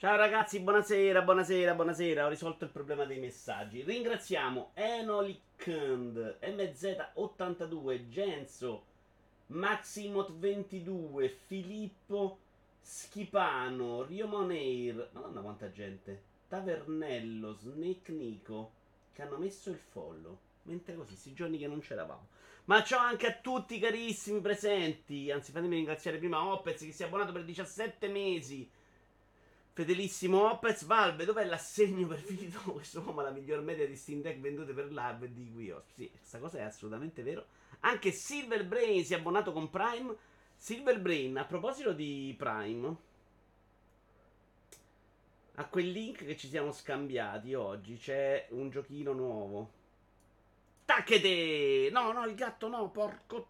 Ciao ragazzi, buonasera, buonasera, buonasera. Ho risolto il problema dei messaggi. Ringraziamo Enolicand, MZ82, Genso, Maximot22, Filippo Schipano, Rio Moneir. Madonna quanta gente. Tavernello, Snake Nico, che hanno messo il follow. Mentre così, sti giorni che non c'eravamo. Ma ciao anche a tutti carissimi presenti. Anzi, fatemi ringraziare prima Opez che si è abbonato per 17 mesi. Fedelissimo Opez, Valve, dov'è l'assegno per finito? Questo uomo ha la miglior media di Steam Deck vendute per live di Wii Sì, questa cosa è assolutamente vero. Anche Silver Brain si è abbonato con Prime. Silver Brain, a proposito di Prime, a quel link che ci siamo scambiati oggi c'è un giochino nuovo. Tacchete! No, no, il gatto no, porco.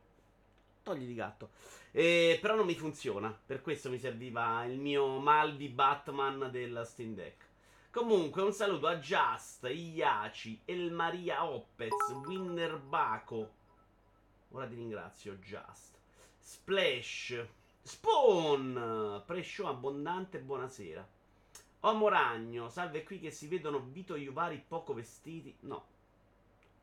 Togli di gatto. Eh, però non mi funziona. Per questo mi serviva il mio mal di Batman del Steam Deck. Comunque, un saluto a Just, Iaci, El Maria Oppez, Winner Baco. Ora ti ringrazio, Just. Splash. Spawn. Pre-show abbondante, buonasera. Omo Ragno, salve qui che si vedono Vito Iuvari poco vestiti. No.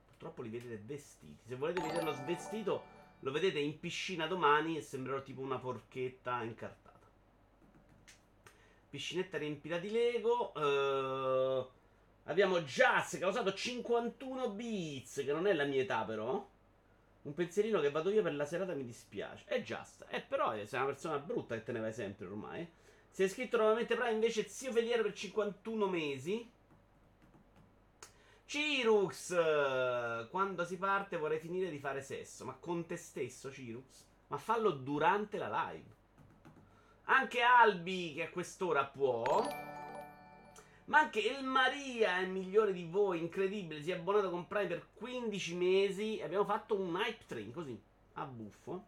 Purtroppo li vedete vestiti. Se volete vederlo svestito lo vedete in piscina domani e sembrerò tipo una porchetta incartata. Piscinetta riempita di Lego. Uh, abbiamo Jazz che ha usato 51 bits, che non è la mia età però. Un pensierino che vado io per la serata mi dispiace. È Just. Eh, però sei una persona brutta che te ne vai sempre ormai. Si è iscritto nuovamente Prime invece Zio Feliero per 51 mesi. Cirux! Quando si parte vorrei finire di fare sesso. Ma con te stesso, Cirux? Ma fallo durante la live. Anche Albi, che a quest'ora può. Ma anche Il Maria è migliore di voi, incredibile. Si è abbonato con Prime per 15 mesi. Abbiamo fatto un hype train così, a buffo.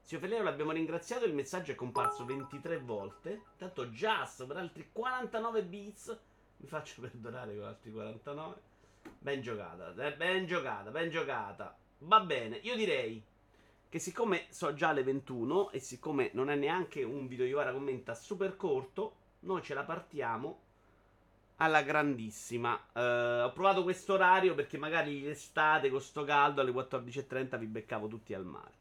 Zio Felero l'abbiamo ringraziato. Il messaggio è comparso 23 volte. Tanto Just per altri 49 bits. Mi faccio perdonare con altri 49. Ben giocata, eh, ben giocata, ben giocata. Va bene, io direi che siccome so già le 21 e siccome non è neanche un video Iovara commenta super corto, noi ce la partiamo alla grandissima. Uh, ho provato questo orario perché magari l'estate con sto caldo alle 14.30 vi beccavo tutti al mare.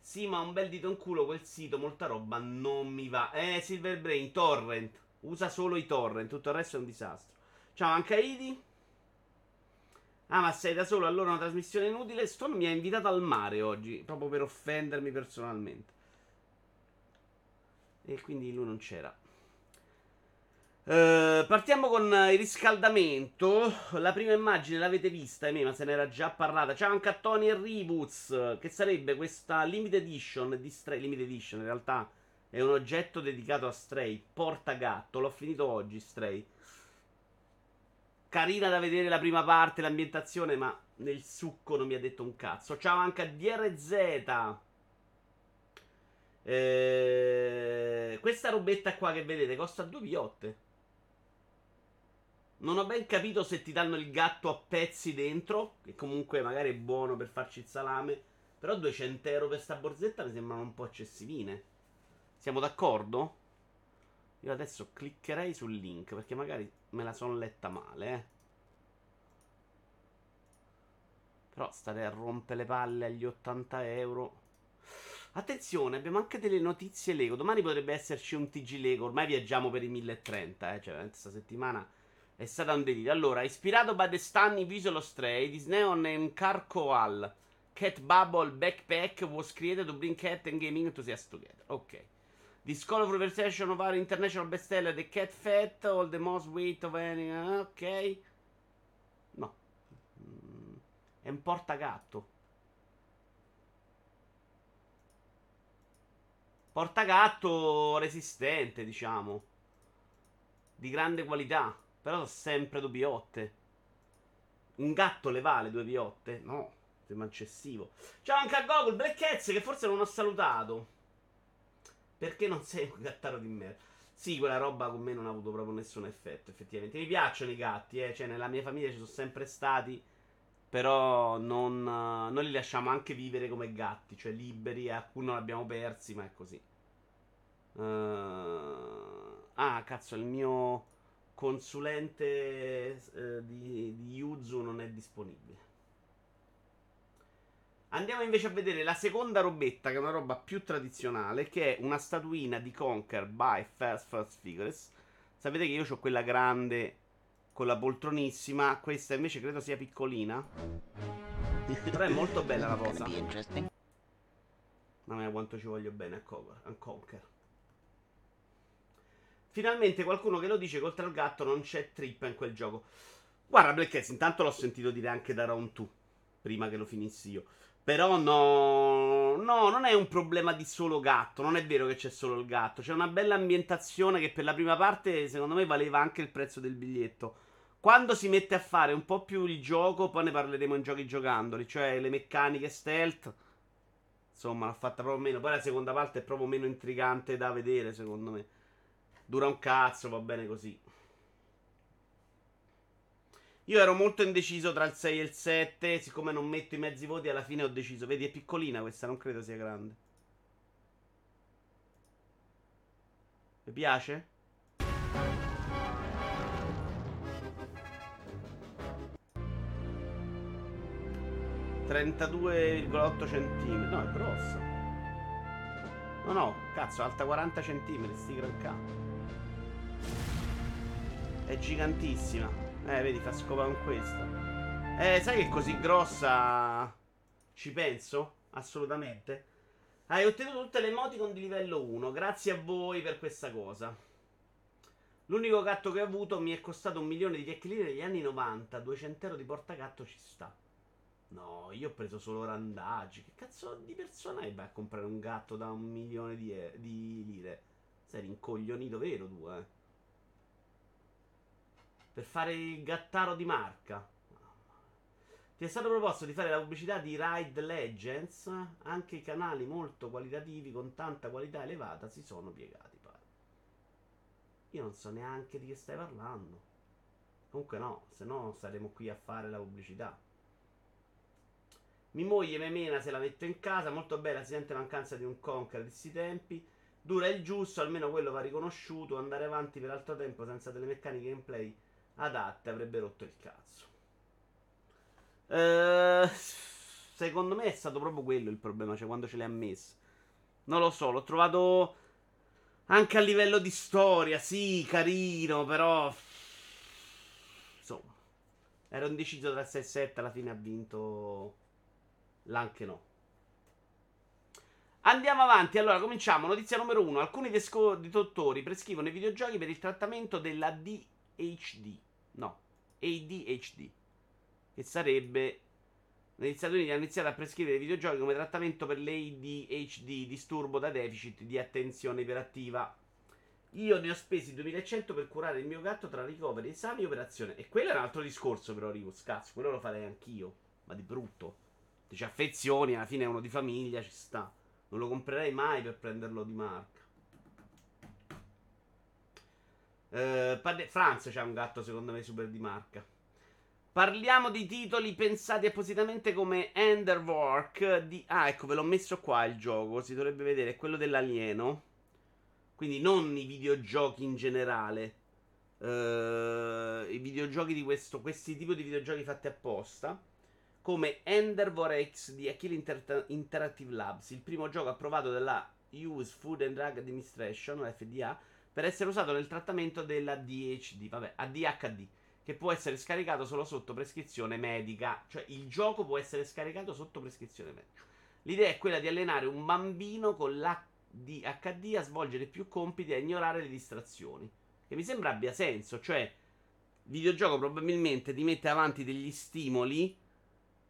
Sì, ma un bel dito in culo quel sito, molta roba non mi va. Eh, Silver Brain, torrent. Usa solo i torrent, tutto il resto è un disastro. Ciao anche Aidi. Ah, ma sei da solo, allora una trasmissione inutile. Stone mi ha invitato al mare oggi, proprio per offendermi personalmente. E quindi lui non c'era. Uh, partiamo con il riscaldamento. La prima immagine l'avete vista, ma se n'era già parlata. Ciao anche a Tony e Reboots, che sarebbe questa limited edition di Stray. Limited edition in realtà è un oggetto dedicato a Stray. Porta gatto. L'ho finito oggi, Stray. Carina da vedere la prima parte, l'ambientazione, ma nel succo non mi ha detto un cazzo. Ciao anche a DRZ. Eh, questa robetta qua che vedete costa due piotte. Non ho ben capito se ti danno il gatto a pezzi dentro, che comunque magari è buono per farci il salame. Però 200 euro per sta borsetta mi sembrano un po' eccessivine. Siamo d'accordo? Io adesso cliccherei sul link perché magari me la sono letta male, eh. Però state a rompere le palle agli 80 euro. Attenzione, abbiamo anche delle notizie Lego. Domani potrebbe esserci un TG Lego. Ormai viaggiamo per i 1030, eh. Cioè, questa settimana è stata un delirio. Allora, ispirato the stunning visual Stray, Disney on and Carcoal Cat Bubble Backpack was created to bring cat and gaming enthusiasts together. Ok. This colorful version of our international bestseller, The Cat Fat, all the most weight of any. Ok. No. Mm, è un portagatto. Portagatto resistente, diciamo. Di grande qualità. Però sempre due piotte. Un gatto le vale due piotte? No, sembra eccessivo. Ciao anche a Google Black Cats che forse non ho salutato. Perché non sei un gattaro di merda? Sì, quella roba con me non ha avuto proprio nessun effetto, effettivamente. Mi piacciono i gatti, eh. Cioè, nella mia famiglia ci sono sempre stati. Però non, non li lasciamo anche vivere come gatti, cioè liberi. Alcuni non li abbiamo persi, ma è così. Uh... Ah, cazzo, il mio consulente eh, di, di Yuzu non è disponibile. Andiamo invece a vedere la seconda robetta, che è una roba più tradizionale, che è una statuina di Conquer by Fast First Figures. Sapete che io ho quella grande con la poltronissima, questa invece credo sia piccolina. Però è molto bella la cosa. Mamma mia quanto ci voglio bene a Conquer. Finalmente qualcuno che lo dice che oltre al gatto non c'è trippa in quel gioco. Guarda, Black intanto l'ho sentito dire anche da Round 2, prima che lo finissi io. Però no, no, non è un problema di solo gatto. Non è vero che c'è solo il gatto. C'è una bella ambientazione che per la prima parte, secondo me, valeva anche il prezzo del biglietto. Quando si mette a fare un po' più il gioco, poi ne parleremo in giochi giocandoli, cioè le meccaniche stealth. Insomma, l'ha fatta proprio meno. Poi la seconda parte è proprio meno intrigante da vedere, secondo me. Dura un cazzo, va bene così. Io ero molto indeciso tra il 6 e il 7. Siccome non metto i mezzi voti, alla fine ho deciso. Vedi, è piccolina questa, non credo sia grande. Mi piace? ...32,8 cm. No, è grossa. No, no, cazzo, alta 40 cm, sti gran È gigantissima. Eh, vedi, fa scopa con questa. Eh, sai che è così grossa? Ci penso? Assolutamente. Hai ottenuto tutte le emoticon di livello 1. Grazie a voi per questa cosa. L'unico gatto che ho avuto mi è costato un milione di chiacchierine negli anni 90. 200 euro di portagatto ci sta. No, io ho preso solo randaggi. Che cazzo di persona è vai a comprare un gatto da un milione di, di lire? Sei rincoglionito vero tu, eh? Per fare il gattaro di marca. Ti è stato proposto di fare la pubblicità di Ride Legends. Anche i canali molto qualitativi, con tanta qualità elevata, si sono piegati. Pare. Io non so neanche di che stai parlando. Comunque no, se no saremo qui a fare la pubblicità. Mi moglie me mena se la metto in casa. Molto bella, si sente mancanza di un conquer di questi tempi. Dura il giusto, almeno quello va riconosciuto. Andare avanti per altro tempo senza delle meccaniche gameplay adatte avrebbe rotto il cazzo. Uh, secondo me è stato proprio quello il problema, cioè quando ce le ha messe. Non lo so, l'ho trovato anche a livello di storia, sì, carino, però... Insomma, ero indeciso tra 6 e 7, alla fine ha vinto l'anche no. Andiamo avanti, allora cominciamo. Notizia numero 1. Alcuni dottori prescrivono i videogiochi per il trattamento della DHD. No, ADHD. Che sarebbe. Negli Stati Uniti hanno iniziato a prescrivere videogiochi come trattamento per l'ADHD, disturbo da deficit di attenzione iperattiva. Io ne ho spesi 2100 per curare il mio gatto tra ricoveri, esami e operazione. E quello è un altro discorso, però, Rico. Cazzo, quello lo farei anch'io. Ma di brutto. Ti ci affezioni, alla fine è uno di famiglia, ci sta. Non lo comprerei mai per prenderlo di marca. Uh, parli- Franz c'ha un gatto secondo me super di marca. Parliamo di titoli pensati appositamente come Enderwork di... Ah, ecco, ve l'ho messo qua il gioco, si dovrebbe vedere, è quello dell'alieno. Quindi non i videogiochi in generale. Uh, I videogiochi di questo, questi tipi di videogiochi fatti apposta. Come Endervor X di Achille Inter- Interactive Labs, il primo gioco approvato dalla US Food and Drug Administration, FDA, per essere usato nel trattamento della DHD, vabbè, ADHD, che può essere scaricato solo sotto prescrizione medica, cioè il gioco può essere scaricato sotto prescrizione medica. L'idea è quella di allenare un bambino con l'ADHD a svolgere più compiti e a ignorare le distrazioni, che mi sembra abbia senso, cioè il videogioco probabilmente ti mette avanti degli stimoli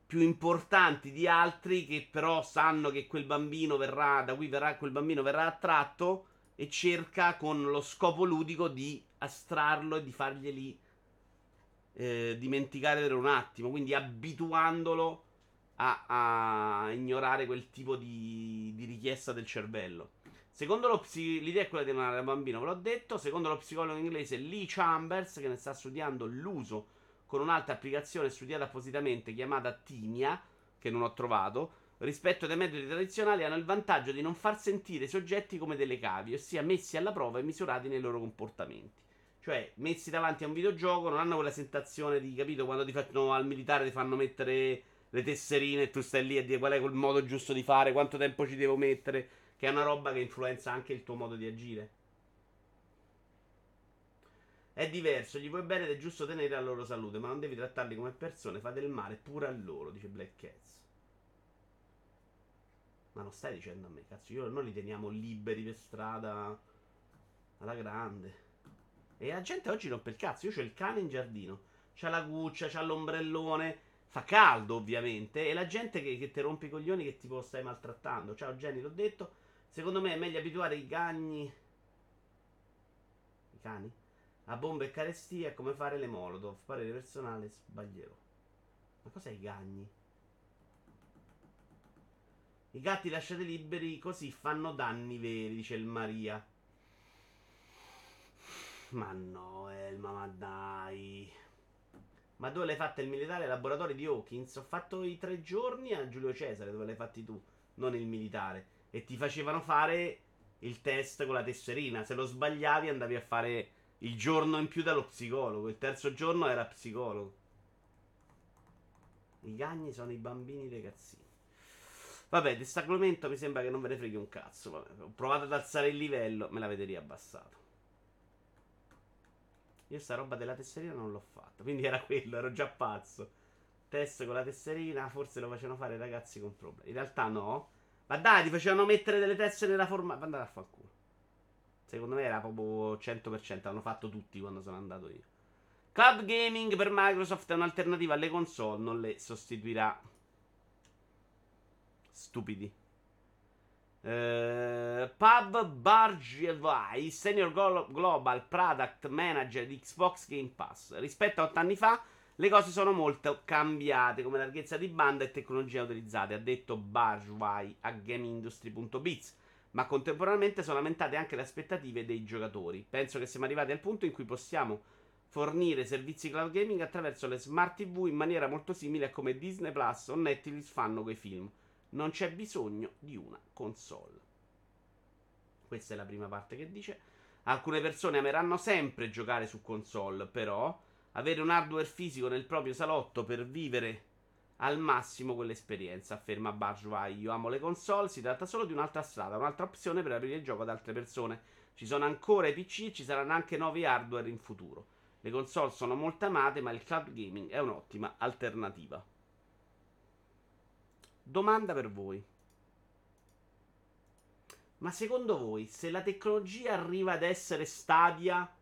più importanti di altri che però sanno che quel bambino verrà da cui verrà quel bambino verrà attratto e cerca con lo scopo ludico di astrarlo e di farglieli eh, dimenticare per un attimo, quindi abituandolo a, a ignorare quel tipo di, di, richiesta del cervello. Secondo lo psi- l'idea è quella di un bambino, ve l'ho detto. Secondo lo psicologo inglese Lee Chambers, che ne sta studiando l'uso con un'altra applicazione studiata appositamente chiamata Timia, che non ho trovato, rispetto ai metodi tradizionali, hanno il vantaggio di non far sentire i soggetti come delle cavie, ossia messi alla prova e misurati nei loro comportamenti. Cioè, messi davanti a un videogioco, non hanno quella sensazione di, capito, quando ti fanno al militare ti fanno mettere le tesserine e tu stai lì a dire qual è il modo giusto di fare, quanto tempo ci devo mettere, che è una roba che influenza anche il tuo modo di agire. È diverso, gli vuoi bene ed è giusto tenere la loro salute, ma non devi trattarli come persone, fa del male pure a loro, dice Black Cats. Ma non stai dicendo a me, cazzo, io, noi li teniamo liberi per strada alla grande. E la gente oggi rompe il cazzo, io ho il cane in giardino, c'ha la cuccia, c'ha l'ombrellone, fa caldo ovviamente, e la gente che, che ti rompe i coglioni che tipo stai maltrattando. Ciao Jenny, l'ho detto, secondo me è meglio abituare i cani... I cani? A bombe e carestie è come fare le molotov. Parere personale, sbaglierò. Ma cos'è i gagni? I gatti lasciati liberi così fanno danni veri, dice il Maria. Ma no, Elma, ma dai. Ma dove l'hai fatta il militare? Laboratorio di Hawkins. Ho fatto i tre giorni a Giulio Cesare, dove l'hai fatti tu, non il militare. E ti facevano fare il test con la tesserina. Se lo sbagliavi andavi a fare il giorno in più dallo psicologo. Il terzo giorno era psicologo. I gagni sono i bambini ragazzini. Vabbè, di staclamento mi sembra che non ve ne freghi un cazzo. Vabbè, ho provato ad alzare il livello, me l'avete riabbassato. Io sta roba della tesserina non l'ho fatta. Quindi era quello, ero già pazzo. Test con la tesserina, forse lo facevano fare i ragazzi con problemi. In realtà no. Ma dai, ti facevano mettere delle tessere nella forma. Ma andare a fanculo. Secondo me era proprio 100%. L'hanno fatto tutti quando sono andato io. Cloud gaming per Microsoft è un'alternativa alle console, non le sostituirà. Stupidi. Uh, Pub Bargevai, Senior Global Product Manager di Xbox Game Pass. Rispetto a 8 anni fa, le cose sono molto cambiate come larghezza di banda e tecnologie utilizzate, ha detto Bargevai a GameIndustry.biz ma contemporaneamente sono aumentate anche le aspettative dei giocatori. Penso che siamo arrivati al punto in cui possiamo fornire servizi cloud gaming attraverso le smart TV in maniera molto simile a come Disney Plus o Netflix fanno quei film. Non c'è bisogno di una console. Questa è la prima parte che dice. Alcune persone ameranno sempre giocare su console, però avere un hardware fisico nel proprio salotto per vivere al massimo quell'esperienza, afferma Barjwai. Io amo le console, si tratta solo di un'altra strada, un'altra opzione per aprire il gioco ad altre persone. Ci sono ancora i PC e ci saranno anche nuovi hardware in futuro. Le console sono molto amate, ma il cloud gaming è un'ottima alternativa. Domanda per voi. Ma secondo voi, se la tecnologia arriva ad essere stadia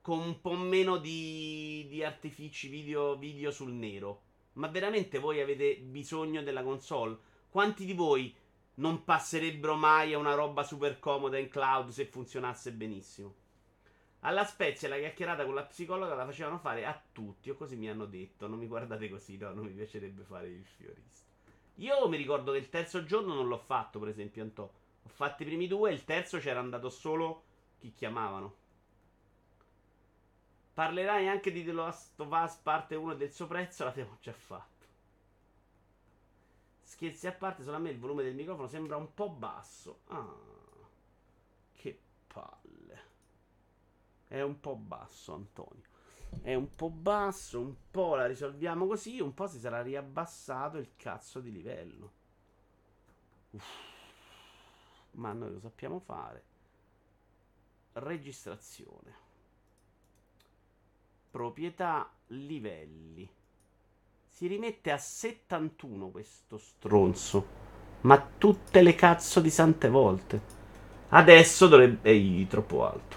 con un po' meno di, di artifici video, video sul nero, ma veramente voi avete bisogno della console? Quanti di voi non passerebbero mai a una roba super comoda in cloud se funzionasse benissimo? Alla Spezia la chiacchierata con la psicologa la facevano fare a tutti, o così mi hanno detto. Non mi guardate così, no, non mi piacerebbe fare il fiorista. Io mi ricordo che il terzo giorno non l'ho fatto, per esempio, Antò. Ho fatto i primi due, il terzo c'era andato solo chi chiamavano. Parlerai anche di The Last of Us parte 1 del suo prezzo, l'abbiamo già fatto. Scherzi a parte, solo a me il volume del microfono sembra un po' basso. Ah, che palle. È un po' basso, Antonio. È un po' basso, un po' la risolviamo così, un po' si sarà riabbassato il cazzo di livello. Uff. Ma noi lo sappiamo fare. Registrazione. Proprietà livelli. Si rimette a 71 questo stronzo. Ma tutte le cazzo di sante volte. Adesso dovrebbe... Ehi, troppo alto.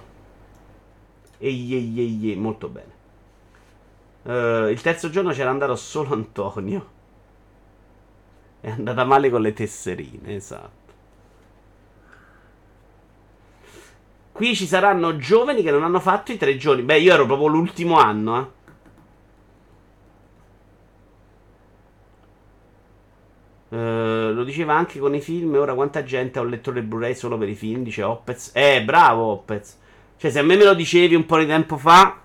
Ehi, ehi, ehi, molto bene. Uh, il terzo giorno c'era andato solo Antonio. È andata male con le tesserine, esatto. Qui ci saranno giovani che non hanno fatto i tre giorni. Beh, io ero proprio l'ultimo anno, eh. Uh, lo diceva anche con i film. Ora quanta gente ha un lettore Blu-ray solo per i film? Dice Opez. Eh, bravo Opez. Cioè, se a me me lo dicevi un po' di tempo fa,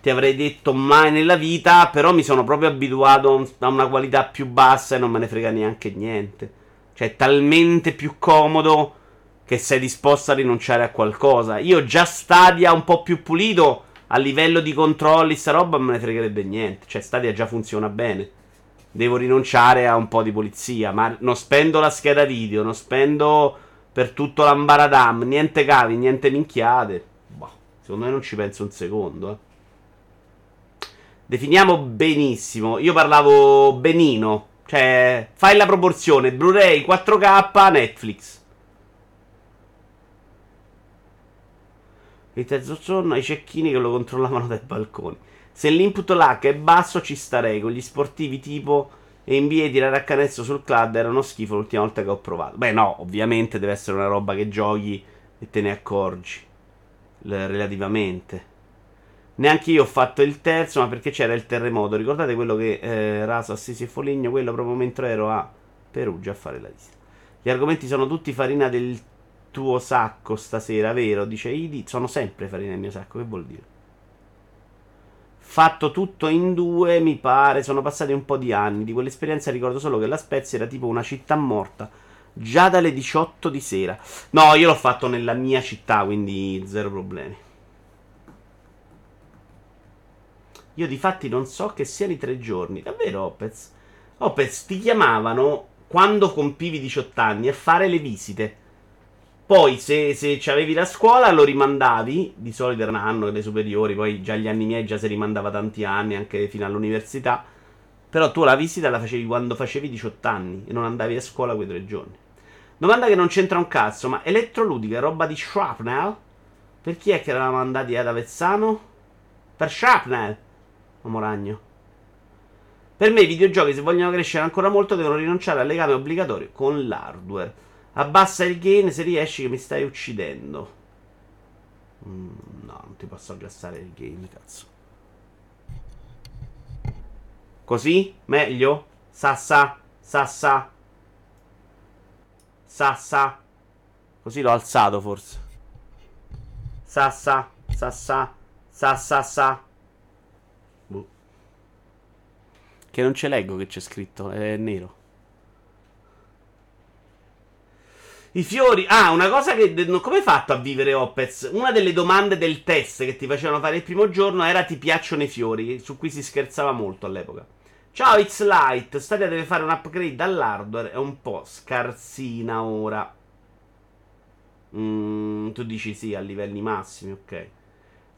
ti avrei detto mai nella vita. Però mi sono proprio abituato a una qualità più bassa e non me ne frega neanche niente. Cioè, è talmente più comodo che sei disposto a rinunciare a qualcosa. Io già Stadia un po' più pulito a livello di controlli, sta roba me ne fregherebbe niente. Cioè, Stadia già funziona bene. Devo rinunciare a un po' di polizia, ma non spendo la scheda video, non spendo per tutto l'ambaradam, niente cavi, niente minchiate. Boh, secondo me non ci penso un secondo, eh. Definiamo benissimo. Io parlavo benino. Cioè, fai la proporzione Blu-ray 4K Netflix. Il terzo giorno ai cecchini che lo controllavano dai balconi. Se l'input lag è basso ci starei con gli sportivi tipo NBA tirare a canestro sul club era uno schifo l'ultima volta che ho provato. Beh no, ovviamente deve essere una roba che giochi e te ne accorgi. Relativamente. Neanche io ho fatto il terzo, ma perché c'era il terremoto. Ricordate quello che eh, Raso, Assisi e Foligno, quello proprio mentre ero a Perugia a fare la visita. Gli argomenti sono tutti farina del tuo sacco stasera, vero? Dice Idi. Sono sempre farina del mio sacco, che vuol dire? Fatto tutto in due, mi pare. Sono passati un po' di anni. Di quell'esperienza ricordo solo che la Spezia era tipo una città morta. Già dalle 18 di sera. No, io l'ho fatto nella mia città, quindi zero problemi. Io di fatti non so che siano i tre giorni. Davvero, Opez? Opez, ti chiamavano quando compivi 18 anni a fare le visite. Poi, se, se avevi la scuola, lo rimandavi. Di solito era un anno le superiori. Poi, già gli anni miei, già si rimandava tanti anni, anche fino all'università. Però tu la visita la facevi quando facevi 18 anni e non andavi a scuola quei tre giorni. Domanda che non c'entra un cazzo, ma elettroludica roba di shrapnel? Per chi è che eravamo andati ad Avezzano? Per shrapnel! Uomo ragno. Per me i videogiochi, se vogliono crescere ancora molto, devono rinunciare al legame obbligatorio con l'hardware. Abbassa il gain se riesci che mi stai uccidendo. Mm, no, non ti posso abbassare il gain, cazzo. Così? Meglio? Sassa? Sassa? Sassa? Così l'ho alzato forse. Sassa? Sassa? Sassa? Sassa? Boh. Che non ce leggo che c'è scritto, è nero. I fiori. Ah, una cosa che. Come hai fatto a vivere Opez? Una delle domande del test che ti facevano fare il primo giorno era: Ti piacciono i fiori? Su cui si scherzava molto all'epoca. Ciao, It's Light. Stadia deve fare un upgrade all'hardware. È un po' scarsina ora. Mm, tu dici sì, a livelli massimi, ok.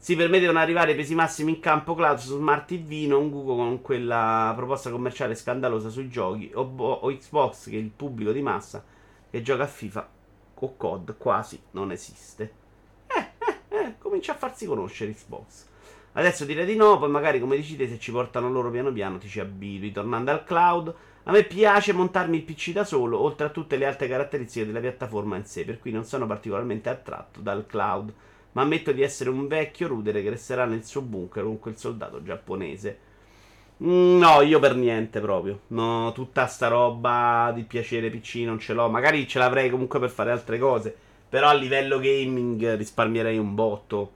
Si permettono arrivare ai pesi massimi in campo cloud su Smart TV, non Google con quella proposta commerciale scandalosa sui giochi o, o Xbox che il pubblico di massa che gioca a FIFA o COD quasi non esiste. Eh, eh, eh, comincia a farsi conoscere Xbox. Adesso direi di no, poi magari come dicite se ci portano loro piano piano ti ci abitui. Tornando al cloud, a me piace montarmi il PC da solo, oltre a tutte le altre caratteristiche della piattaforma in sé, per cui non sono particolarmente attratto dal cloud, ma ammetto di essere un vecchio rudere che resterà nel suo bunker con quel soldato giapponese Mm, no, io per niente proprio. No, tutta sta roba di piacere PC non ce l'ho. Magari ce l'avrei comunque per fare altre cose. Però a livello gaming risparmierei un botto.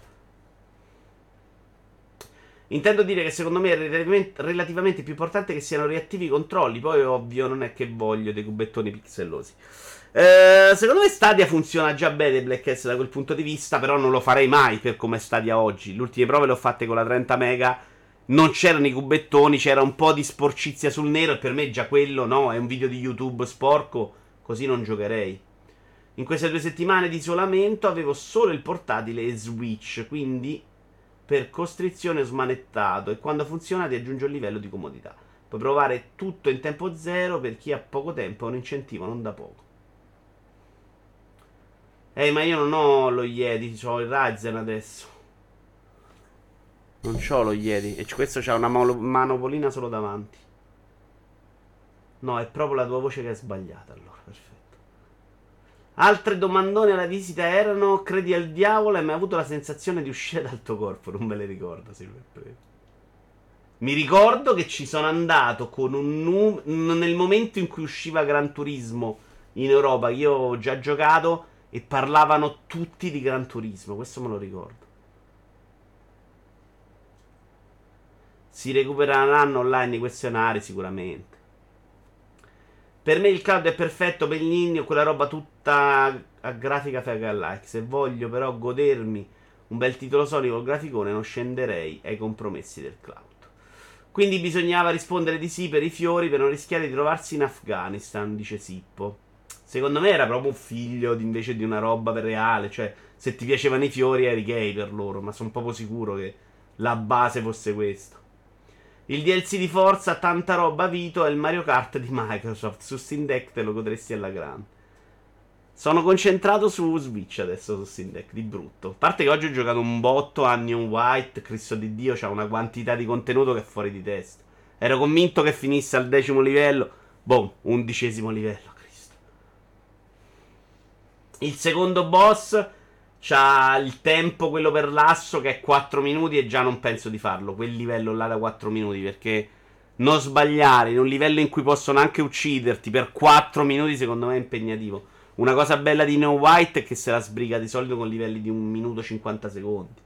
Intendo dire che secondo me è relativamente più importante che siano reattivi i controlli. Poi, ovvio, non è che voglio dei cubettoni pixellosi. Eh, secondo me Stadia funziona già bene Black S da quel punto di vista. Però non lo farei mai per come Stadia oggi. Le ultime prove le ho fatte con la 30 mega non c'erano i cubettoni, c'era un po' di sporcizia sul nero e per me già quello no, è un video di YouTube sporco, così non giocherei. In queste due settimane di isolamento avevo solo il portatile e Switch, quindi per costrizione ho smanettato e quando funziona ti aggiunge un livello di comodità. Puoi provare tutto in tempo zero per chi ha poco tempo, è un incentivo non da poco. Ehi, ma io non ho lo Yeti, ho il Ryzen adesso. Non c'ho lo Yeti. E questo c'ha una manopolina solo davanti. No, è proprio la tua voce che è sbagliata. Allora, perfetto. Altre domandone alla visita erano: Credi al diavolo? Hai mai avuto la sensazione di uscire dal tuo corpo? Non me le ricordo, Silver Mi ricordo che ci sono andato con un num- nel momento in cui usciva Gran Turismo in Europa. Io ho già giocato e parlavano tutti di Gran Turismo. Questo me lo ricordo. Si recupereranno online i questionari sicuramente. Per me il cloud è perfetto per il ninno, quella roba tutta a grafica fega like. Se voglio però godermi un bel titolo Sony col graficone, non scenderei ai compromessi del cloud. Quindi bisognava rispondere di sì per i fiori per non rischiare di trovarsi in Afghanistan, dice Sippo. Secondo me era proprio un figlio di, invece di una roba per reale. Cioè, se ti piacevano i fiori eri gay per loro, ma sono proprio sicuro che la base fosse questo. Il DLC di Forza, tanta roba Vito, è il Mario Kart di Microsoft. Su Steam Deck te lo godresti alla grande. Sono concentrato su Switch adesso su Steam Deck, di brutto. A parte che oggi ho giocato un botto a Neon White, Cristo di Dio, c'ha una quantità di contenuto che è fuori di testa. Ero convinto che finisse al decimo livello. Boom, undicesimo livello. Il secondo boss c'ha il tempo, quello per l'asso, che è 4 minuti e già non penso di farlo. Quel livello là da 4 minuti, perché non sbagliare in un livello in cui possono anche ucciderti per 4 minuti, secondo me è impegnativo. Una cosa bella di Neo White è che se la sbriga di solito con livelli di 1 minuto 50 secondi.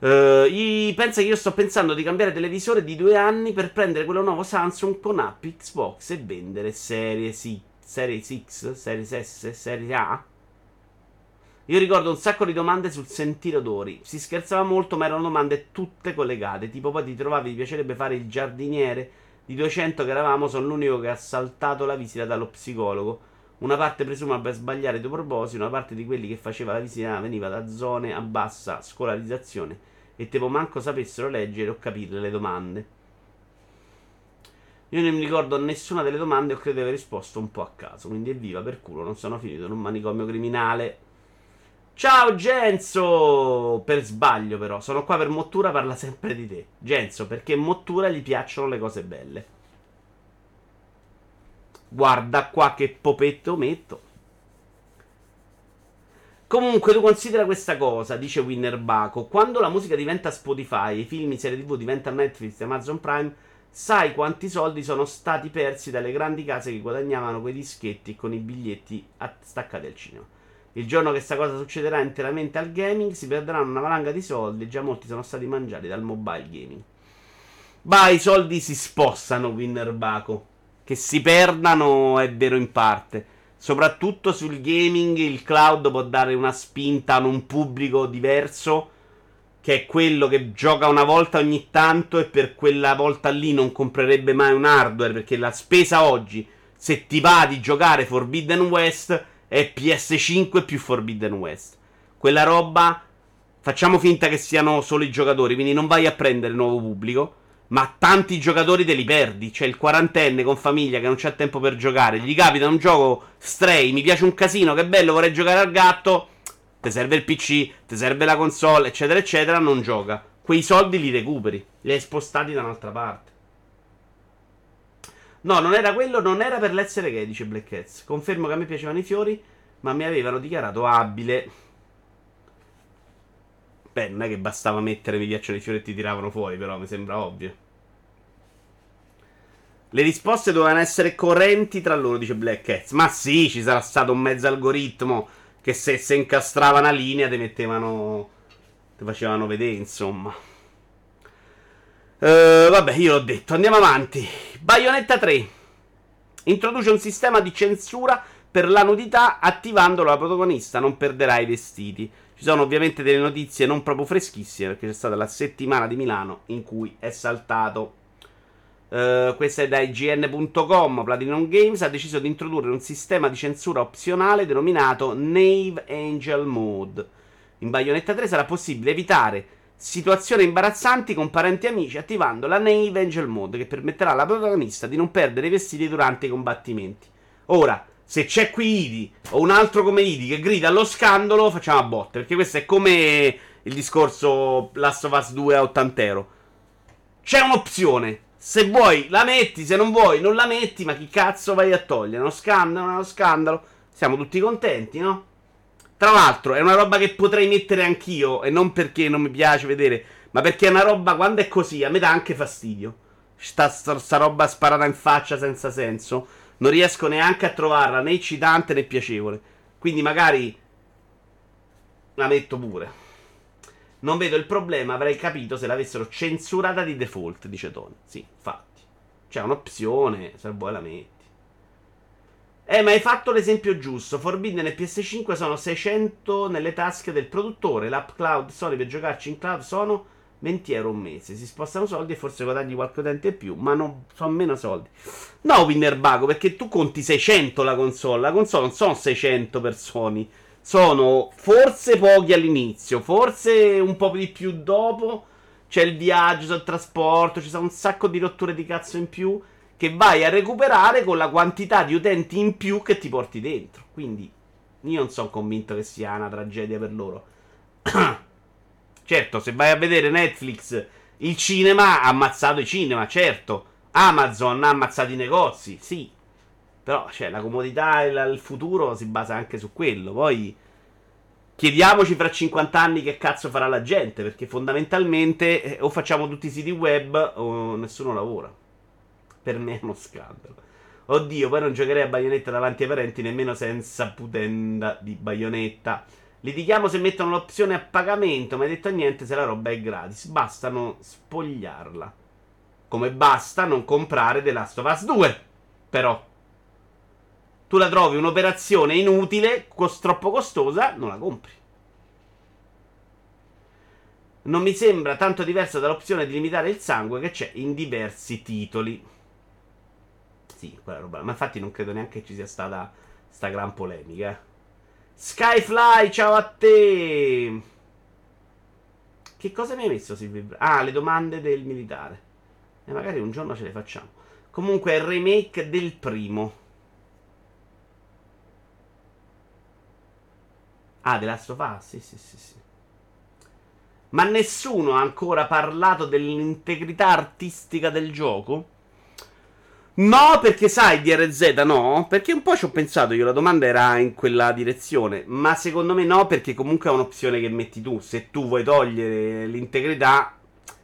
Uh, pensa che io sto pensando di cambiare televisore di due anni per prendere quello nuovo Samsung con app Xbox e vendere serie sì, Series X, Series S, Serie A. Io ricordo un sacco di domande sul sentire odori. Si scherzava molto, ma erano domande tutte collegate. Tipo, poi ti trovavi, ti piacerebbe fare il giardiniere. Di 200 che eravamo, sono l'unico che ha saltato la visita dallo psicologo. Una parte presume per sbagliare due propositi, una parte di quelli che faceva la visita veniva da zone a bassa scolarizzazione e tipo manco sapessero leggere o capire le domande. Io non mi ricordo nessuna delle domande e credo di aver risposto un po' a caso, quindi evviva per culo, non sono finito in un manicomio criminale. Ciao Genzo! Per sbaglio però, sono qua per Mottura parla sempre di te. Genzo, perché Mottura gli piacciono le cose belle. Guarda qua che popetto metto. Comunque, tu considera questa cosa, dice Winner Baco. Quando la musica diventa Spotify, i film, i serie TV diventano Netflix e Amazon Prime, sai quanti soldi sono stati persi dalle grandi case che guadagnavano quei dischetti con i biglietti staccati al cinema. Il giorno che questa cosa succederà interamente al gaming, si perderanno una valanga di soldi. Già molti sono stati mangiati dal mobile gaming. Ma i soldi si spostano, Winner Baco che si perdano è vero in parte. Soprattutto sul gaming il cloud può dare una spinta a un pubblico diverso che è quello che gioca una volta ogni tanto e per quella volta lì non comprerebbe mai un hardware perché la spesa oggi se ti va di giocare Forbidden West è PS5 più Forbidden West. Quella roba facciamo finta che siano solo i giocatori, quindi non vai a prendere nuovo pubblico ma tanti giocatori te li perdi. C'è il quarantenne con famiglia che non c'ha tempo per giocare. Gli capita un gioco stray, mi piace un casino, che bello, vorrei giocare al gatto. Ti serve il PC, ti serve la console, eccetera, eccetera. Non gioca. Quei soldi li recuperi, li hai spostati da un'altra parte. No, non era quello, non era per l'essere gay, dice Black Cats. Confermo che a me piacevano i fiori, ma mi avevano dichiarato abile. Beh, non è che bastava mettere mi piacciono i fiori e ti tiravano fuori, però mi sembra ovvio. Le risposte dovevano essere correnti tra loro, dice Black Cats. Ma sì, ci sarà stato un mezzo algoritmo che se, se incastrava una linea ti mettevano. ti facevano vedere, insomma. Uh, vabbè, io l'ho detto. Andiamo avanti. Bayonetta 3 introduce un sistema di censura per la nudità attivandolo la protagonista. Non perderà i vestiti. Ci sono ovviamente delle notizie non proprio freschissime perché c'è stata la settimana di Milano in cui è saltato Uh, questa è da IGN.com. Platinum Games ha deciso di introdurre un sistema di censura opzionale denominato Nave Angel Mode. In Bayonetta 3 sarà possibile evitare situazioni imbarazzanti con parenti e amici attivando la Nave Angel Mode che permetterà alla protagonista di non perdere i vestiti durante i combattimenti. Ora, se c'è qui Idi o un altro come Idi che grida allo scandalo, facciamo a botte. Perché questo è come il discorso Last of Us 2 a 80 euro. C'è un'opzione se vuoi la metti, se non vuoi non la metti, ma chi cazzo vai a togliere? Uno scandalo, uno scandalo. Siamo tutti contenti, no? Tra l'altro è una roba che potrei mettere anch'io, e non perché non mi piace vedere, ma perché è una roba, quando è così, a me dà anche fastidio. Sta, sta, sta roba sparata in faccia senza senso. Non riesco neanche a trovarla né eccitante né piacevole. Quindi magari la metto pure. Non vedo il problema, avrei capito se l'avessero censurata di default, dice Tony. Sì, infatti. C'è un'opzione, se vuoi la metti. Eh, ma hai fatto l'esempio giusto. Forbidden e PS5 sono 600 nelle tasche del produttore. L'app cloud Sony per giocarci in cloud sono 20 euro un mese. Si spostano soldi e forse guadagni qualche utente in più, ma non sono meno soldi. No, Winnerbago, perché tu conti 600 la console. La console non sono 600 persone. Sono forse pochi all'inizio, forse un po' di più dopo. C'è il viaggio, c'è il trasporto, ci sono un sacco di rotture di cazzo in più che vai a recuperare con la quantità di utenti in più che ti porti dentro. Quindi io non sono convinto che sia una tragedia per loro. certo, se vai a vedere Netflix, il cinema ha ammazzato i cinema, certo. Amazon ha ammazzato i negozi, sì. Però, cioè, la comodità e il futuro si basa anche su quello. Poi chiediamoci fra 50 anni che cazzo farà la gente, perché fondamentalmente eh, o facciamo tutti i siti web o nessuno lavora. Per me è uno scandalo. Oddio, poi non giocherei a baionetta davanti ai parenti nemmeno senza putenda di baionetta. Litighiamo se mettono l'opzione a pagamento, ma hai detto niente se la roba è gratis. Basta non spogliarla. Come basta non comprare The Last of Us 2. Però. Tu la trovi un'operazione inutile, cos- troppo costosa, non la compri. Non mi sembra tanto diversa dall'opzione di limitare il sangue che c'è in diversi titoli. Sì, quella roba. Ma infatti non credo neanche ci sia stata sta gran polemica. Eh. Skyfly, ciao a te! Che cosa mi hai messo Silvio? Ah, le domande del militare. E magari un giorno ce le facciamo. Comunque è il remake del primo. Ah, The Last of Us? Sì, sì, sì, sì. Ma nessuno ha ancora parlato dell'integrità artistica del gioco? No, perché sai, DRZ no? Perché un po' ci ho pensato io, la domanda era in quella direzione. Ma secondo me no, perché comunque è un'opzione che metti tu. Se tu vuoi togliere l'integrità,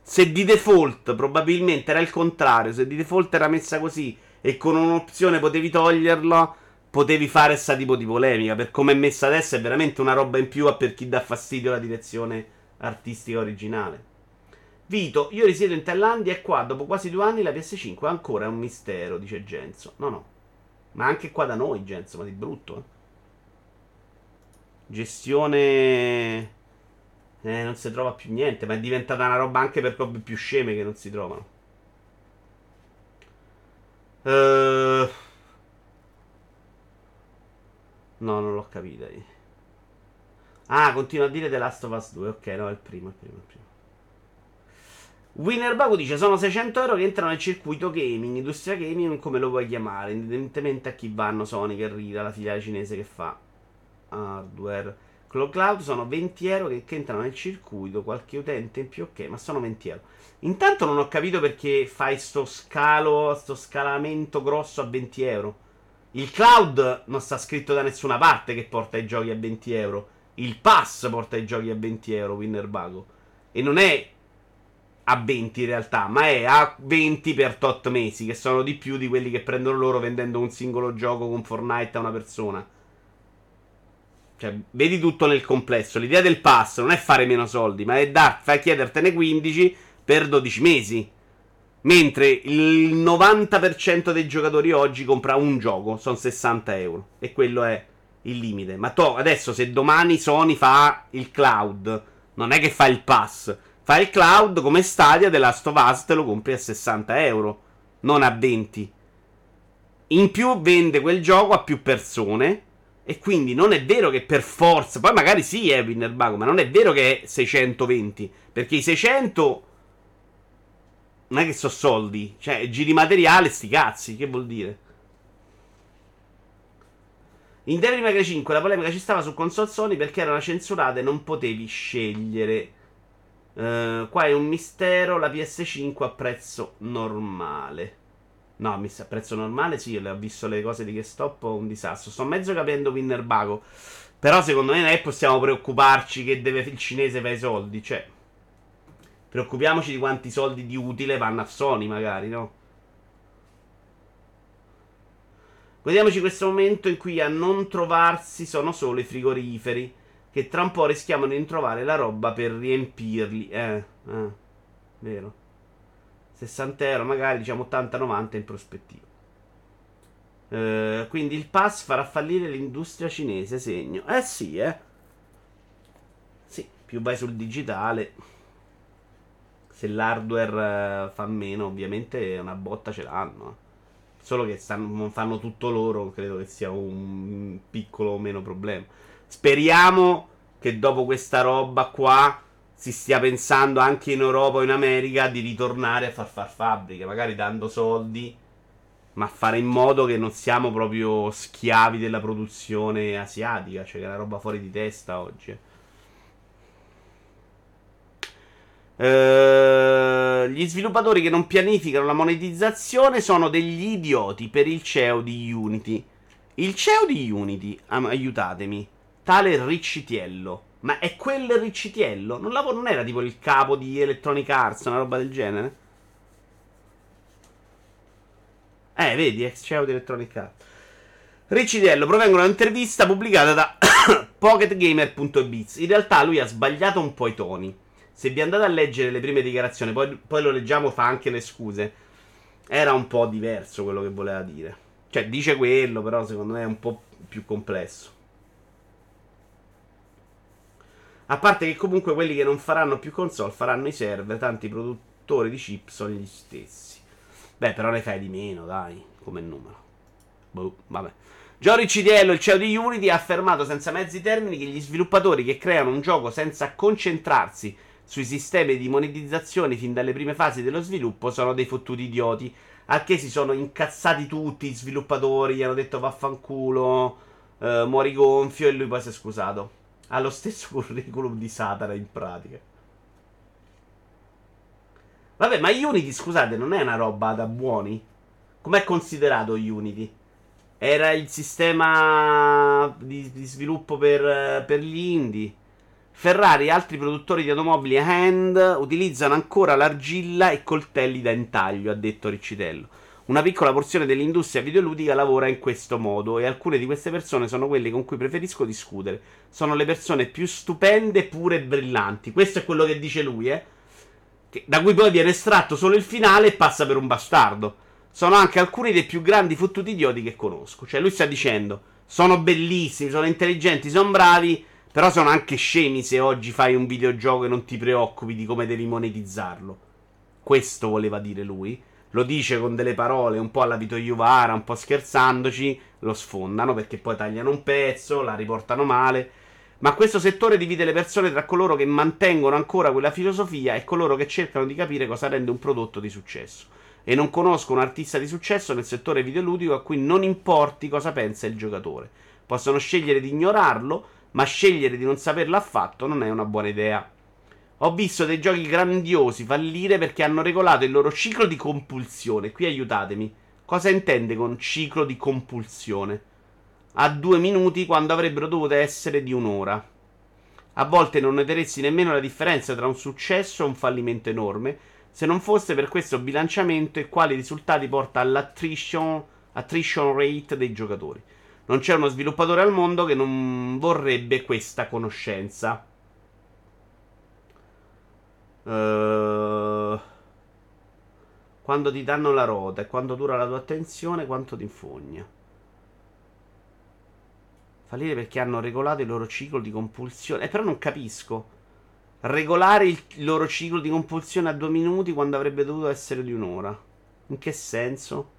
se di default probabilmente era il contrario, se di default era messa così e con un'opzione potevi toglierla, potevi fare questa tipo di polemica. Per come è messa adesso è veramente una roba in più a per chi dà fastidio alla direzione artistica originale. Vito, io risiedo in Thailandia e qua dopo quasi due anni la PS5 ancora è un mistero, dice Genzo. No, no. Ma anche qua da noi, Genzo, ma di brutto. Eh? Gestione... Eh, non si trova più niente, ma è diventata una roba anche per robe più sceme che non si trovano. Uh... No, non l'ho capita. Ah, continua a dire The Last of Us 2. Ok, no, è il primo, è il primo, è il primo. Winner Bago dice: Sono 600 euro che entrano nel circuito gaming, industria gaming, come lo vuoi chiamare, indipendentemente a chi vanno. Sony che rida, la filiale cinese che fa hardware. Cloud Cloud sono 20 euro che, che, entrano nel circuito, qualche utente in più, ok, ma sono 20 euro. Intanto non ho capito perché fai sto scalo, sto scalamento grosso a 20 euro. Il cloud non sta scritto da nessuna parte che porta i giochi a 20 euro. Il pass porta i giochi a 20 euro, Winner Bago. E non è a 20 in realtà, ma è a 20 per tot mesi, che sono di più di quelli che prendono loro vendendo un singolo gioco con Fortnite a una persona. Cioè, vedi tutto nel complesso. L'idea del pass non è fare meno soldi, ma è dar, chiedertene 15 per 12 mesi. Mentre il 90% dei giocatori oggi compra un gioco, sono 60 euro. E quello è il limite. Ma to, adesso se domani Sony fa il cloud, non è che fa il pass Fai il cloud come Stadia della Last of Us te lo compri a 60 euro, non a 20. In più vende quel gioco a più persone. E quindi non è vero che per forza. Poi magari sì è Winnerbago, ma non è vero che è 620. Perché i 600 non è che sono soldi. Cioè, giri materiale, sti cazzi. Che vuol dire? In Devil May 5 la polemica ci stava su console Sony perché erano censurate e non potevi scegliere. Uh, qua è un mistero. La PS5 a prezzo normale. No, a prezzo normale sì, ho visto le cose di che stop un disastro. Sto mezzo capendo Winner Bago. Però secondo me non è possiamo preoccuparci che deve, il cinese fa i soldi. Cioè, preoccupiamoci di quanti soldi di utile vanno a Sony, magari, no? Vediamoci questo momento in cui a non trovarsi sono solo i frigoriferi che tra un po' rischiamo di trovare la roba per riempirli. Eh, eh, vero. 60 euro, magari diciamo 80-90 in prospettiva. Uh, quindi il pass farà fallire l'industria cinese, segno. Eh sì, eh. Sì, più vai sul digitale. Se l'hardware uh, fa meno, ovviamente una botta ce l'hanno. Solo che stanno, fanno tutto loro, credo che sia un piccolo o meno problema. Speriamo che dopo questa roba qua si stia pensando anche in Europa o in America di ritornare a far far fabbriche, magari dando soldi, ma fare in modo che non siamo proprio schiavi della produzione asiatica, cioè che è una roba fuori di testa oggi. Uh, gli sviluppatori che non pianificano la monetizzazione sono degli idioti per il CEO di Unity. Il CEO di Unity, aiutatemi, tale Riccitiello. Ma è quel Riccitiello? Non, lavora, non era tipo il capo di Electronic Arts, una roba del genere? Eh, vedi, ex CEO di Electronic Arts. Riccitiello provengono da un'intervista pubblicata da PocketGamer.biz. In realtà lui ha sbagliato un po' i toni. Se vi andate a leggere le prime dichiarazioni, poi, poi lo leggiamo, fa anche le scuse. Era un po' diverso quello che voleva dire. Cioè, dice quello, però secondo me è un po' più complesso. A parte che comunque quelli che non faranno più console faranno i server, tanti produttori di chip sono gli stessi. Beh, però ne fai di meno, dai, come numero. Boh, vabbè. Giorgi Cidiello, il CEO di Unity, ha affermato senza mezzi termini che gli sviluppatori che creano un gioco senza concentrarsi sui sistemi di monetizzazione fin dalle prime fasi dello sviluppo sono dei fottuti idioti. A che si sono incazzati tutti gli sviluppatori, gli hanno detto vaffanculo, eh, muori gonfio e lui poi si è scusato. Ha lo stesso curriculum di Satana in pratica. Vabbè, ma Unity, scusate, non è una roba da buoni? Com'è considerato Unity? Era il sistema di, di sviluppo per, per, gli indie. Ferrari e altri produttori di automobili a hand utilizzano ancora l'argilla e coltelli da intaglio, ha detto Riccitello. Una piccola porzione dell'industria videoludica lavora in questo modo e alcune di queste persone sono quelle con cui preferisco discutere. Sono le persone più stupende, pure e brillanti. Questo è quello che dice lui, eh. Che, da cui poi viene estratto solo il finale e passa per un bastardo. Sono anche alcuni dei più grandi fottuti idioti che conosco. Cioè, lui sta dicendo: sono bellissimi, sono intelligenti, sono bravi. Però sono anche scemi se oggi fai un videogioco e non ti preoccupi di come devi monetizzarlo. Questo voleva dire lui lo dice con delle parole un po' alla Vito Iuvara, un po' scherzandoci, lo sfondano perché poi tagliano un pezzo, la riportano male. Ma questo settore divide le persone tra coloro che mantengono ancora quella filosofia e coloro che cercano di capire cosa rende un prodotto di successo. E non conosco un artista di successo nel settore videoludico a cui non importi cosa pensa il giocatore. Possono scegliere di ignorarlo, ma scegliere di non saperlo affatto non è una buona idea. Ho visto dei giochi grandiosi fallire perché hanno regolato il loro ciclo di compulsione. Qui aiutatemi. Cosa intende con ciclo di compulsione? A due minuti quando avrebbero dovuto essere di un'ora. A volte non noteresti nemmeno la differenza tra un successo e un fallimento enorme, se non fosse per questo bilanciamento e quali risultati porta all'attrition attrition rate dei giocatori. Non c'è uno sviluppatore al mondo che non vorrebbe questa conoscenza. Uh, quando ti danno la rota e quando dura la tua attenzione, quanto ti infogna. Fallire perché hanno regolato il loro ciclo di compulsione. Eh, però non capisco. Regolare il loro ciclo di compulsione a due minuti quando avrebbe dovuto essere di un'ora. In che senso?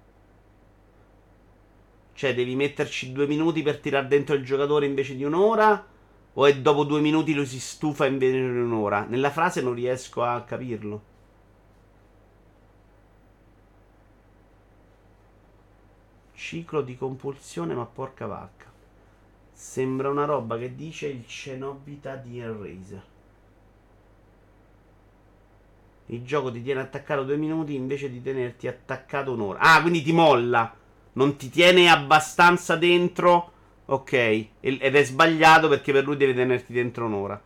Cioè, devi metterci due minuti per tirare dentro il giocatore invece di un'ora? O è dopo due minuti lui si stufa invece di un'ora? Nella frase non riesco a capirlo. Ciclo di compulsione, ma porca vacca. Sembra una roba che dice il cenobita di Eraser. Il gioco ti tiene attaccato due minuti invece di tenerti attaccato un'ora. Ah, quindi ti molla. Non ti tiene abbastanza dentro Ok, ed è sbagliato perché per lui deve tenerti dentro un'ora.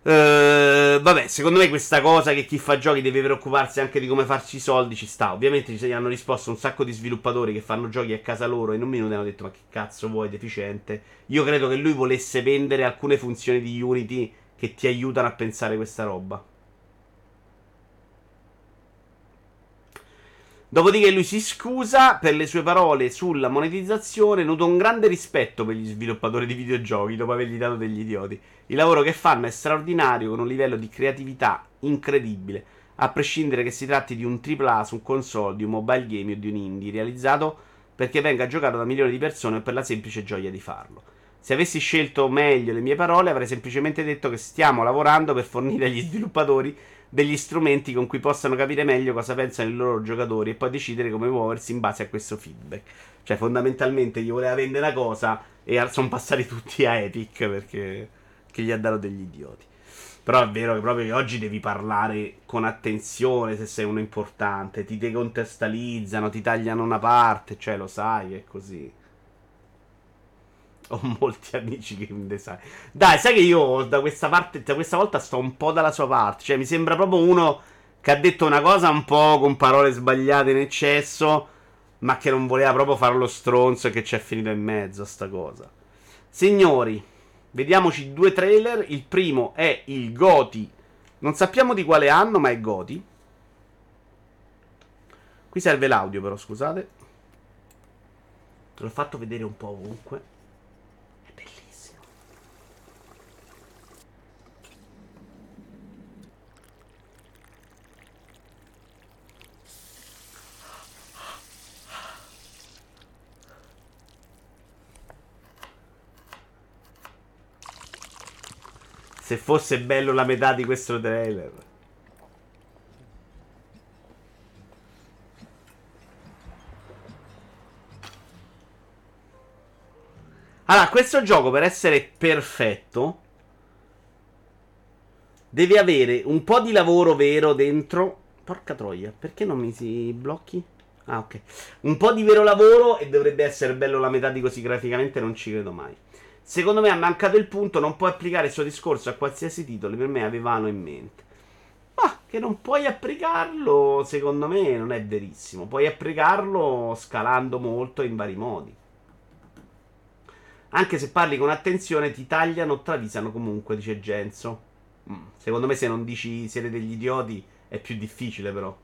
Uh, vabbè, secondo me questa cosa che chi fa giochi deve preoccuparsi anche di come farci i soldi ci sta. Ovviamente ci hanno risposto un sacco di sviluppatori che fanno giochi a casa loro e in un minuto hanno detto ma che cazzo vuoi deficiente. Io credo che lui volesse vendere alcune funzioni di Unity che ti aiutano a pensare questa roba. Dopodiché lui si scusa per le sue parole sulla monetizzazione, nudo un grande rispetto per gli sviluppatori di videogiochi dopo avergli dato degli idioti. Il lavoro che fanno è straordinario con un livello di creatività incredibile, a prescindere che si tratti di un AAA su un console, di un mobile game o di un indie realizzato perché venga giocato da milioni di persone per la semplice gioia di farlo. Se avessi scelto meglio le mie parole, avrei semplicemente detto che stiamo lavorando per fornire agli sviluppatori degli strumenti con cui possano capire meglio cosa pensano i loro giocatori e poi decidere come muoversi in base a questo feedback. Cioè, fondamentalmente gli voleva vendere una cosa e sono passati tutti a Epic perché gli ha dato degli idioti. Però è vero che proprio oggi devi parlare con attenzione se sei uno importante, ti decontestualizzano, ti tagliano una parte, cioè lo sai, è così. Ho molti amici in design. Dai, sai che io da questa parte, da questa volta sto un po' dalla sua parte. Cioè, mi sembra proprio uno che ha detto una cosa un po' con parole sbagliate in eccesso, ma che non voleva proprio fare lo stronzo e che ci è finito in mezzo sta cosa. Signori, vediamoci due trailer. Il primo è il Goti. Non sappiamo di quale anno, ma è Goti. Qui serve l'audio, però, scusate. L'ho fatto vedere un po' ovunque. Se fosse bello la metà di questo trailer. Allora, questo gioco per essere perfetto deve avere un po' di lavoro vero dentro. Porca troia, perché non mi si blocchi? Ah, ok. Un po' di vero lavoro e dovrebbe essere bello la metà di così graficamente, non ci credo mai. Secondo me ha mancato il punto, non puoi applicare il suo discorso a qualsiasi titolo, per me avevano in mente. Ma che non puoi applicarlo, secondo me non è verissimo. Puoi applicarlo scalando molto in vari modi. Anche se parli con attenzione, ti tagliano o travisano comunque, dice Genzo. Mm. Secondo me, se non dici siete degli idioti, è più difficile, però.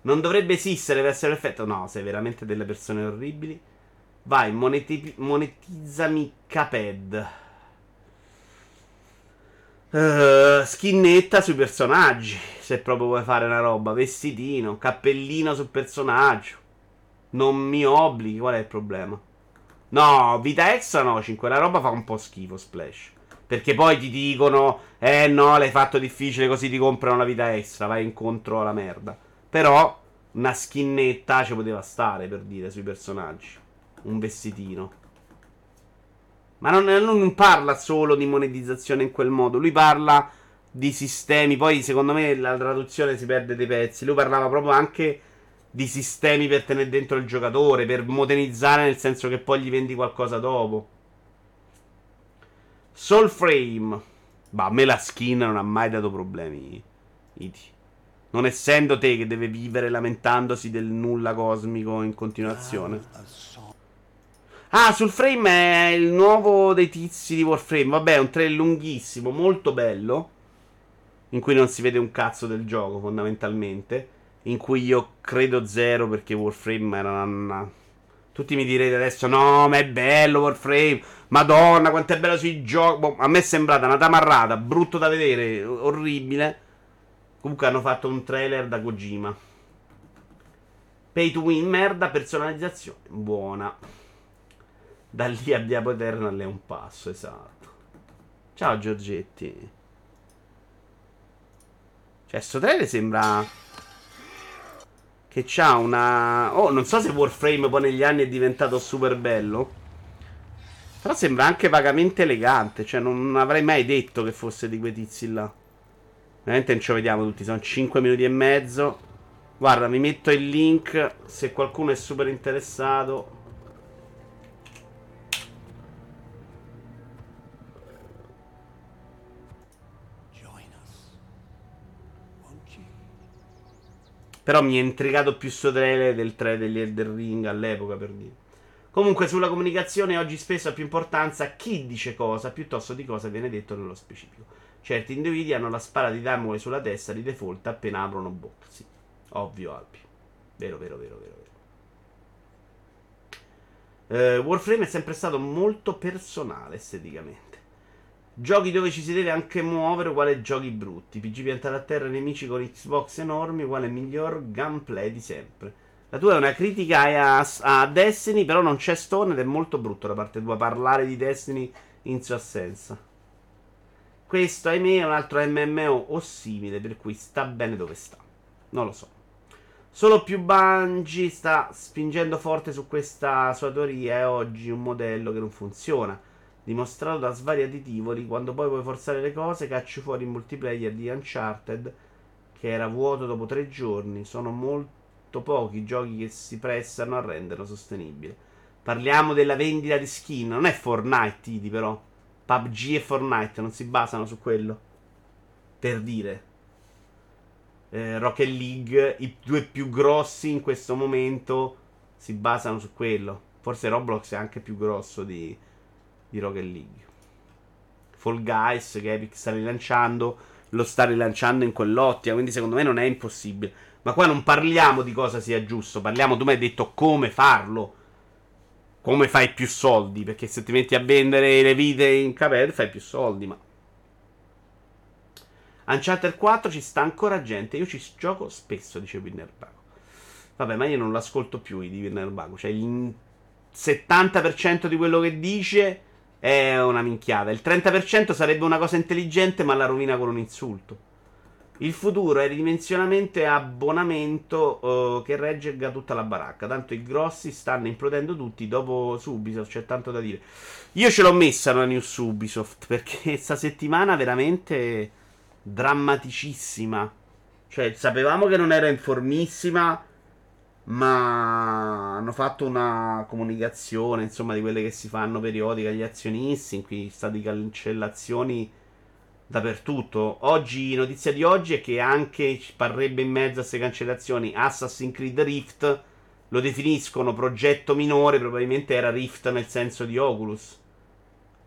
Non dovrebbe esistere per essere perfetto. No, sei veramente delle persone orribili. Vai, moneti- monetizzami Caped. Uh, skinnetta sui personaggi. Se proprio vuoi fare una roba. Vestitino, cappellino sul personaggio. Non mi obblighi. Qual è il problema? No, vita extra no. 5. La roba fa un po' schifo. Splash. Perché poi ti dicono: Eh no, l'hai fatto difficile. Così ti comprano la vita extra. Vai incontro alla merda. Però una skinnetta ci poteva stare per dire sui personaggi un vestitino. Ma non, non, parla solo di monetizzazione in quel modo, lui parla di sistemi. Poi, secondo me, la traduzione si perde dei pezzi. Lui parlava proprio anche di sistemi per tenere dentro il giocatore, per modernizzare nel senso che poi gli vendi qualcosa dopo. Soulframe. Bah, a me la skin non ha mai dato problemi. Iti. Non essendo te che deve vivere lamentandosi del nulla cosmico in continuazione. Ah, sul frame è il nuovo dei tizi di Warframe. Vabbè, è un trailer lunghissimo, molto bello. In cui non si vede un cazzo del gioco, fondamentalmente. In cui io credo zero perché Warframe era una... Tutti mi direte adesso, no, ma è bello Warframe. Madonna, quanto è bello sui giochi. Boh, a me è sembrata una tamarrata, brutto da vedere, orribile. Comunque hanno fatto un trailer da Kojima. Pay to win, merda, personalizzazione. Buona. Da lì a Diablo Eternal è un passo, esatto. Ciao Giorgetti. Cioè, sto trailer sembra... Che c'ha una... Oh, non so se Warframe poi negli anni è diventato super bello. Però sembra anche vagamente elegante. Cioè, non avrei mai detto che fosse di quei tizi là. Veramente non ci vediamo tutti. Sono 5 minuti e mezzo. Guarda, mi metto il link. Se qualcuno è super interessato. Però mi è intrigato più sto trailer del trailer degli Elder Ring all'epoca, per dire. Comunque, sulla comunicazione oggi spesso ha più importanza chi dice cosa piuttosto di cosa viene detto nello specifico. Certi individui hanno la spara di Damway sulla testa di default appena aprono boxi. Ovvio, Alpi. Vero, vero, vero, vero. vero. Uh, Warframe è sempre stato molto personale esteticamente. Giochi dove ci si deve anche muovere, uguale giochi brutti. PG piantare a terra nemici con Xbox enormi, uguale miglior gameplay di sempre. La tua è una critica a, a Destiny, però non c'è Stone ed è molto brutto da parte tua parlare di Destiny in sua assenza. Questo, ahimè, è un altro MMO o simile, per cui sta bene dove sta. Non lo so. Solo più Bungie sta spingendo forte su questa sua teoria e oggi un modello che non funziona dimostrato da svariati titoli, quando poi puoi forzare le cose, cacci fuori il multiplayer di Uncharted, che era vuoto dopo tre giorni. Sono molto pochi i giochi che si prestano a renderlo sostenibile. Parliamo della vendita di skin, non è Fortnite, Titi, però. PUBG e Fortnite non si basano su quello. Per dire. Eh, Rocket League, i due più grossi in questo momento si basano su quello. Forse Roblox è anche più grosso di, di Rocket League. Fall Guys che Epic sta rilanciando, lo sta rilanciando in quell'ottica, quindi secondo me non è impossibile. Ma qua non parliamo di cosa sia giusto, parliamo, tu mi hai detto come farlo. Come fai più soldi, perché se ti metti a vendere le vite in capelli fai più soldi, ma... Uncharted 4 ci sta ancora gente, io ci gioco spesso, dice Winner Bago. Vabbè, ma io non l'ascolto più di Winner Bago, cioè il 70% di quello che dice è una minchiata. Il 30% sarebbe una cosa intelligente, ma la rovina con un insulto. Il futuro è ridimensionamento e abbonamento uh, che regga tutta la baracca. Tanto i grossi stanno implodendo tutti. Dopo Subisoft c'è tanto da dire. Io ce l'ho messa una news Ubisoft perché questa settimana veramente drammaticissima. Cioè, sapevamo che non era informissima ma hanno fatto una comunicazione, insomma, di quelle che si fanno periodiche agli azionisti, in cui sta di cancellazioni dappertutto. Oggi, notizia di oggi è che anche ci parrebbe in mezzo a queste cancellazioni Assassin's Creed Rift lo definiscono progetto minore, probabilmente era Rift nel senso di Oculus.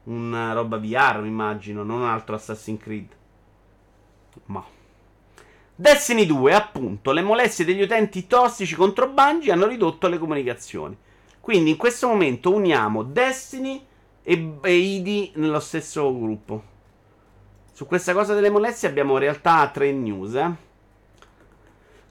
Una roba VR, mi immagino, non un altro Assassin's Creed. Ma Destiny 2, appunto, le molestie degli utenti tossici contro Bungie hanno ridotto le comunicazioni. Quindi in questo momento uniamo Destiny e, e ID nello stesso gruppo. Su questa cosa delle molestie abbiamo in realtà tre news. Eh?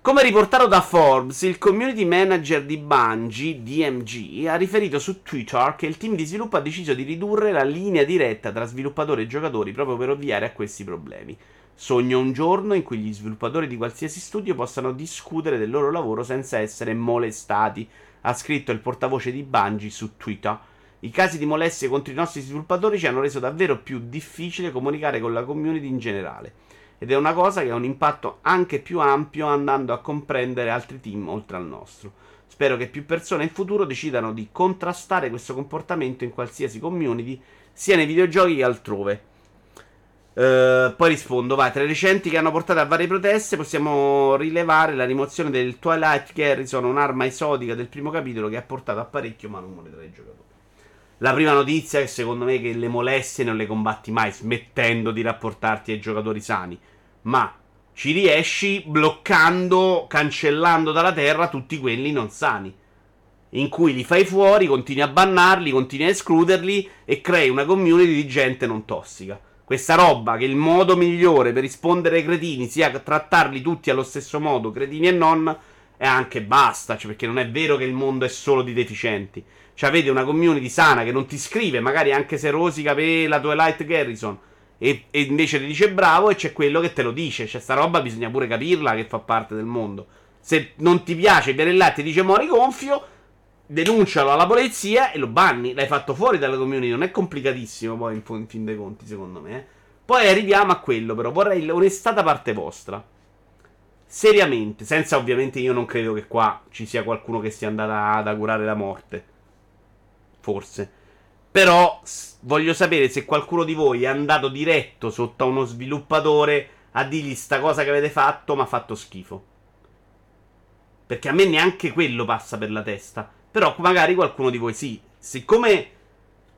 Come riportato da Forbes, il community manager di Bungie, DMG, ha riferito su Twitter che il team di sviluppo ha deciso di ridurre la linea diretta tra sviluppatori e giocatori proprio per ovviare a questi problemi. Sogno un giorno in cui gli sviluppatori di qualsiasi studio possano discutere del loro lavoro senza essere molestati, ha scritto il portavoce di Bungie su Twitter. I casi di molestie contro i nostri sviluppatori ci hanno reso davvero più difficile comunicare con la community in generale. Ed è una cosa che ha un impatto anche più ampio andando a comprendere altri team oltre al nostro. Spero che più persone in futuro decidano di contrastare questo comportamento in qualsiasi community, sia nei videogiochi che altrove. Uh, poi rispondo, vai, tra i recenti che hanno portato a varie proteste possiamo rilevare la rimozione del Twilight Garrison, un'arma esotica del primo capitolo che ha portato a parecchio malumore tra i giocatori. La prima notizia è secondo me che le molestie non le combatti mai smettendo di rapportarti ai giocatori sani, ma ci riesci bloccando, cancellando dalla terra tutti quelli non sani. In cui li fai fuori, continui a bannarli, continui a escluderli e crei una community di gente non tossica questa roba che il modo migliore per rispondere ai cretini sia trattarli tutti allo stesso modo, cretini e non, è anche basta, cioè perché non è vero che il mondo è solo di deficienti. Cioè avete una community sana che non ti scrive, magari anche se rosica per la Twilight Garrison, e, e, invece ti dice bravo e c'è quello che te lo dice. Cioè sta roba bisogna pure capirla che fa parte del mondo. Se non ti piace, viene là e ti dice mori gonfio, denuncialo alla polizia e lo banni. L'hai fatto fuori dalla community. Non è complicatissimo poi in, in fin dei conti, secondo me. Eh. Poi arriviamo a quello, però. Vorrei l'onestà da parte vostra. Seriamente, senza ovviamente io non credo che qua ci sia qualcuno che sia andato ad augurare la morte. Forse. Però voglio sapere se qualcuno di voi è andato diretto sotto a uno sviluppatore a dirgli sta cosa che avete fatto, ma ha fatto schifo. Perché a me neanche quello passa per la testa. Però magari qualcuno di voi sì. Siccome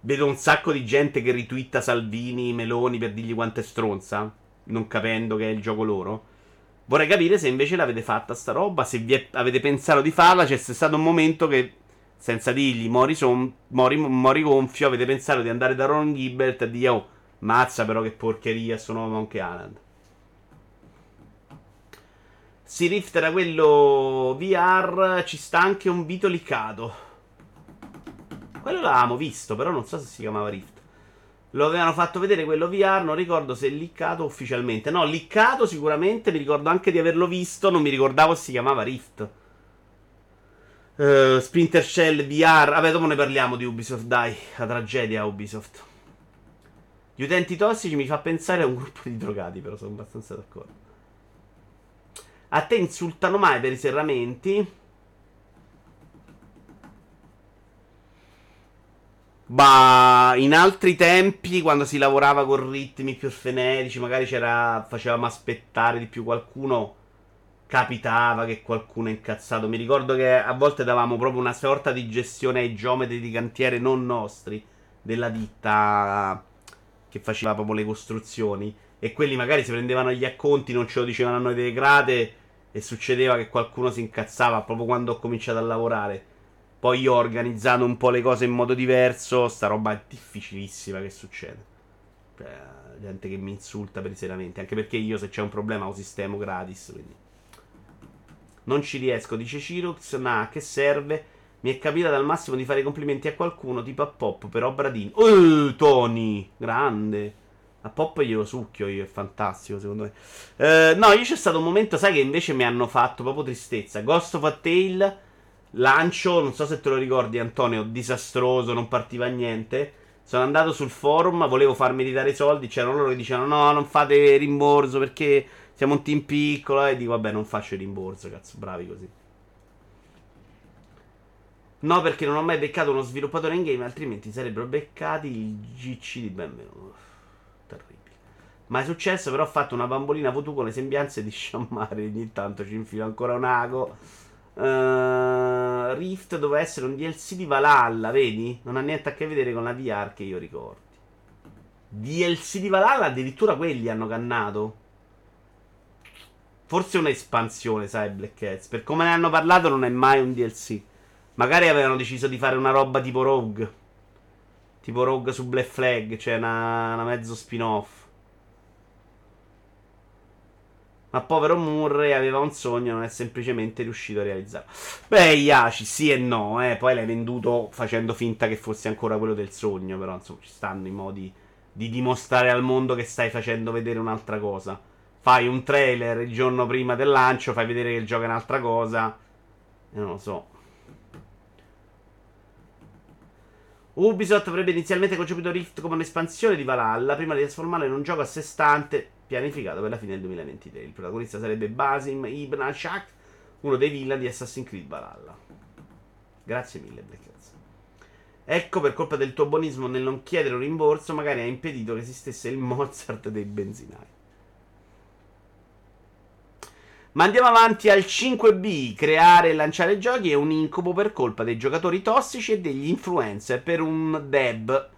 vedo un sacco di gente che ritwitta Salvini, Meloni per dirgli quanto è stronza, non capendo che è il gioco loro. Vorrei capire se invece l'avete fatta sta roba, se è, avete pensato di farla, c'è stato un momento che, senza dirgli mori, son, mori, mori gonfio, avete pensato di andare da Ron Gilbert e dire oh, mazza però che porcheria, sono Monkey Island. Si Rift era quello VR, ci sta anche un Vito liccato. Quello l'avevamo visto, però non so se si chiamava Rift. Lo avevano fatto vedere quello VR, non ricordo se è liccato ufficialmente. No, liccato sicuramente, mi ricordo anche di averlo visto, non mi ricordavo se si chiamava Rift. Uh, Splinter Shell VR. Vabbè, dopo ne parliamo di Ubisoft, dai, la tragedia Ubisoft. Gli utenti tossici mi fa pensare a un gruppo di drogati, però sono abbastanza d'accordo. A te insultano mai per i serramenti? Ma in altri tempi, quando si lavorava con ritmi più frenetici, magari c'era, facevamo aspettare di più qualcuno. Capitava che qualcuno è incazzato. Mi ricordo che a volte davamo proprio una sorta di gestione ai geometri di cantiere non nostri della ditta che faceva proprio le costruzioni. E quelli magari si prendevano gli acconti, non ce lo dicevano a noi delle grate. E succedeva che qualcuno si incazzava proprio quando ho cominciato a lavorare. Poi io ho organizzato un po' le cose in modo diverso. Sta roba è difficilissima che succede. Cioè, gente che mi insulta per i serramenti. Anche perché io se c'è un problema lo sistemo gratis. Quindi. Non ci riesco, dice Cirux. Ma che serve? Mi è capitato al massimo di fare complimenti a qualcuno, tipo a Pop, però Bradini. Uh, Tony! Grande. A Pop glielo succhio io, è fantastico secondo me. Uh, no, io c'è stato un momento, sai, che invece mi hanno fatto proprio tristezza. Ghost of a Tale Lancio, non so se te lo ricordi Antonio, disastroso, non partiva niente. Sono andato sul forum, volevo farmi ridare i soldi, c'erano loro che dicevano no, non fate rimborso perché siamo un team piccolo. E dico vabbè, non faccio il rimborso, cazzo, bravi così. No, perché non ho mai beccato uno sviluppatore in game, altrimenti sarebbero beccati il GC di benvenuto. Ma è successo, però ho fatto una bambolina voodoo con le sembianze di sciammare. Ogni tanto ci infilo ancora un ago. Uh, Rift doveva essere un DLC di Valhalla, vedi? Non ha niente a che vedere con la VR che io ricordi. DLC di Valhalla, addirittura quelli hanno cannato. Forse un'espansione, sai, Black Cats. Per come ne hanno parlato, non è mai un DLC. Magari avevano deciso di fare una roba tipo Rogue. Tipo Rogue su Black Flag, cioè una, una mezzo spin-off. Ma povero Murray aveva un sogno, non è semplicemente riuscito a realizzarlo. Beh, Iaci, sì e no, eh. Poi l'hai venduto facendo finta che fosse ancora quello del sogno. Però, insomma, ci stanno i modi di dimostrare al mondo che stai facendo vedere un'altra cosa. Fai un trailer il giorno prima del lancio, fai vedere che il gioco è un'altra cosa. E non lo so. Ubisoft avrebbe inizialmente concepito Rift come un'espansione di Valhalla prima di trasformarlo in un gioco a sé stante pianificato per la fine del 2023. Il protagonista sarebbe Basim Ibn Ashak, uno dei villain di Assassin's Creed Valhalla. Grazie mille, Blackers. Ecco, per colpa del tuo buonismo nel non chiedere un rimborso, magari ha impedito che esistesse il Mozart dei benzinai. Ma andiamo avanti al 5B. Creare e lanciare giochi è un incubo per colpa dei giocatori tossici e degli influencer. Per un Deb,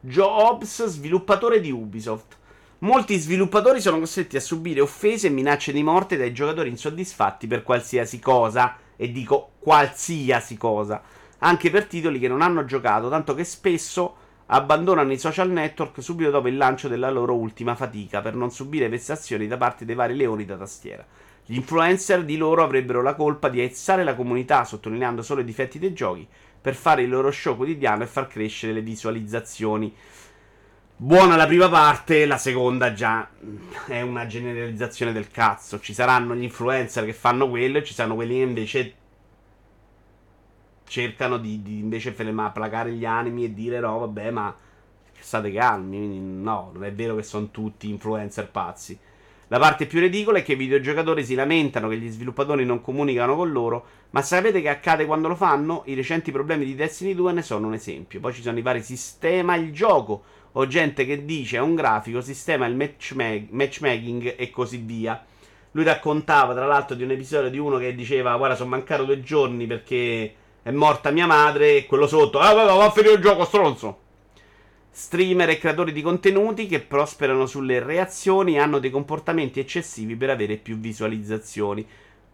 Jobs, sviluppatore di Ubisoft. Molti sviluppatori sono costretti a subire offese e minacce di morte dai giocatori insoddisfatti per qualsiasi cosa, e dico qualsiasi cosa, anche per titoli che non hanno giocato, tanto che spesso abbandonano i social network subito dopo il lancio della loro ultima fatica per non subire vessazioni da parte dei vari leoni da tastiera. Gli influencer di loro avrebbero la colpa di aizzare la comunità sottolineando solo i difetti dei giochi per fare il loro show quotidiano e far crescere le visualizzazioni. Buona la prima parte, la seconda già è una generalizzazione del cazzo. Ci saranno gli influencer che fanno quello e ci saranno quelli che invece cercano di, di invece placare gli animi e dire no, vabbè, ma state calmi. No, non è vero che sono tutti influencer pazzi. La parte più ridicola è che i videogiocatori si lamentano che gli sviluppatori non comunicano con loro, ma sapete che accade quando lo fanno? I recenti problemi di Destiny 2 ne sono un esempio. Poi ci sono i vari sistema il gioco o gente che dice a un grafico sistema il matchma- matchmaking e così via. Lui raccontava tra l'altro di un episodio di uno che diceva guarda sono mancato due giorni perché è morta mia madre e quello sotto ah va, a finire il gioco stronzo Streamer e creatori di contenuti che prosperano sulle reazioni hanno dei comportamenti eccessivi per avere più visualizzazioni.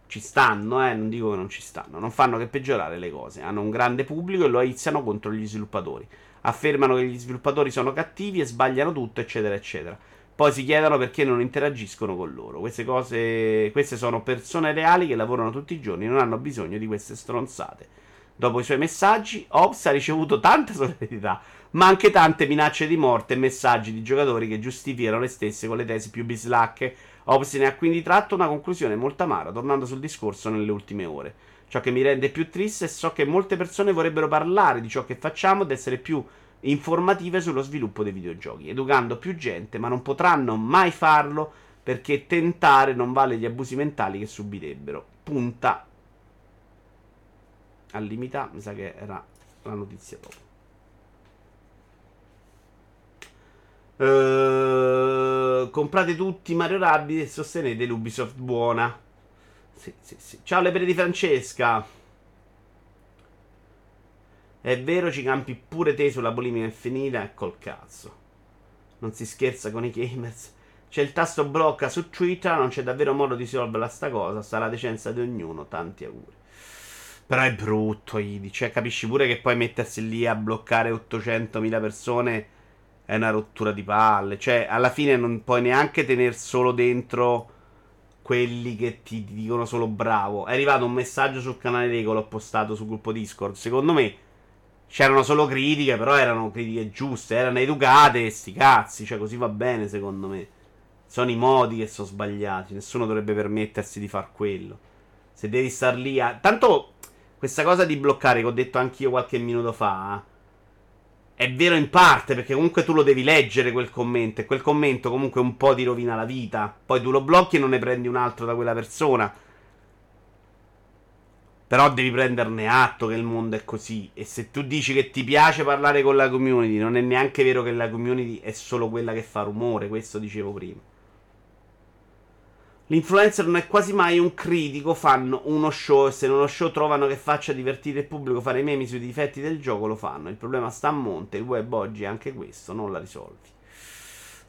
Ci stanno, eh, non dico che non ci stanno, non fanno che peggiorare le cose. Hanno un grande pubblico e lo aizzano contro gli sviluppatori. Affermano che gli sviluppatori sono cattivi e sbagliano tutto, eccetera, eccetera. Poi si chiedono perché non interagiscono con loro. Queste cose, queste sono persone reali che lavorano tutti i giorni, non hanno bisogno di queste stronzate. Dopo i suoi messaggi, Ops ha ricevuto tanta solidarietà, ma anche tante minacce di morte e messaggi di giocatori che giustificano le stesse con le tesi più bislacche. Ops ne ha quindi tratto una conclusione molto amara, tornando sul discorso nelle ultime ore. Ciò che mi rende più triste è so che molte persone vorrebbero parlare di ciò che facciamo ed essere più informative sullo sviluppo dei videogiochi, educando più gente, ma non potranno mai farlo perché tentare non vale gli abusi mentali che subirebbero. Punta al limita, mi sa che era la notizia dopo. Uh, comprate tutti Mario Rabbids e sostenete l'Ubisoft buona. Sì, sì, sì. Ciao le di Francesca. È vero, ci campi pure te sulla bulimia infinita e col cazzo. Non si scherza con i gamers. C'è il tasto blocca su Twitter, non c'è davvero modo di risolverla sta cosa. Sta la decenza di ognuno. Tanti auguri. Però è brutto, Idi. Cioè, capisci pure che poi mettersi lì a bloccare 800.000 persone è una rottura di palle. Cioè, alla fine non puoi neanche tenere solo dentro quelli che ti dicono solo bravo. È arrivato un messaggio sul canale Lego, l'ho postato sul gruppo Discord. Secondo me C'erano solo critiche, però erano critiche giuste, erano educate, sti cazzi, cioè così va bene secondo me. Sono i modi che sono sbagliati, nessuno dovrebbe permettersi di far quello. Se devi star lì a... Tanto questa cosa di bloccare che ho detto anch'io qualche minuto fa... È vero in parte, perché comunque tu lo devi leggere quel commento. E quel commento comunque un po' ti rovina la vita. Poi tu lo blocchi e non ne prendi un altro da quella persona. Però devi prenderne atto che il mondo è così. E se tu dici che ti piace parlare con la community, non è neanche vero che la community è solo quella che fa rumore. Questo dicevo prima. L'influencer non è quasi mai un critico, fanno uno show e se in uno show trovano che faccia divertire il pubblico, fare meme sui difetti del gioco, lo fanno. Il problema sta a monte, il web oggi è anche questo, non la risolvi.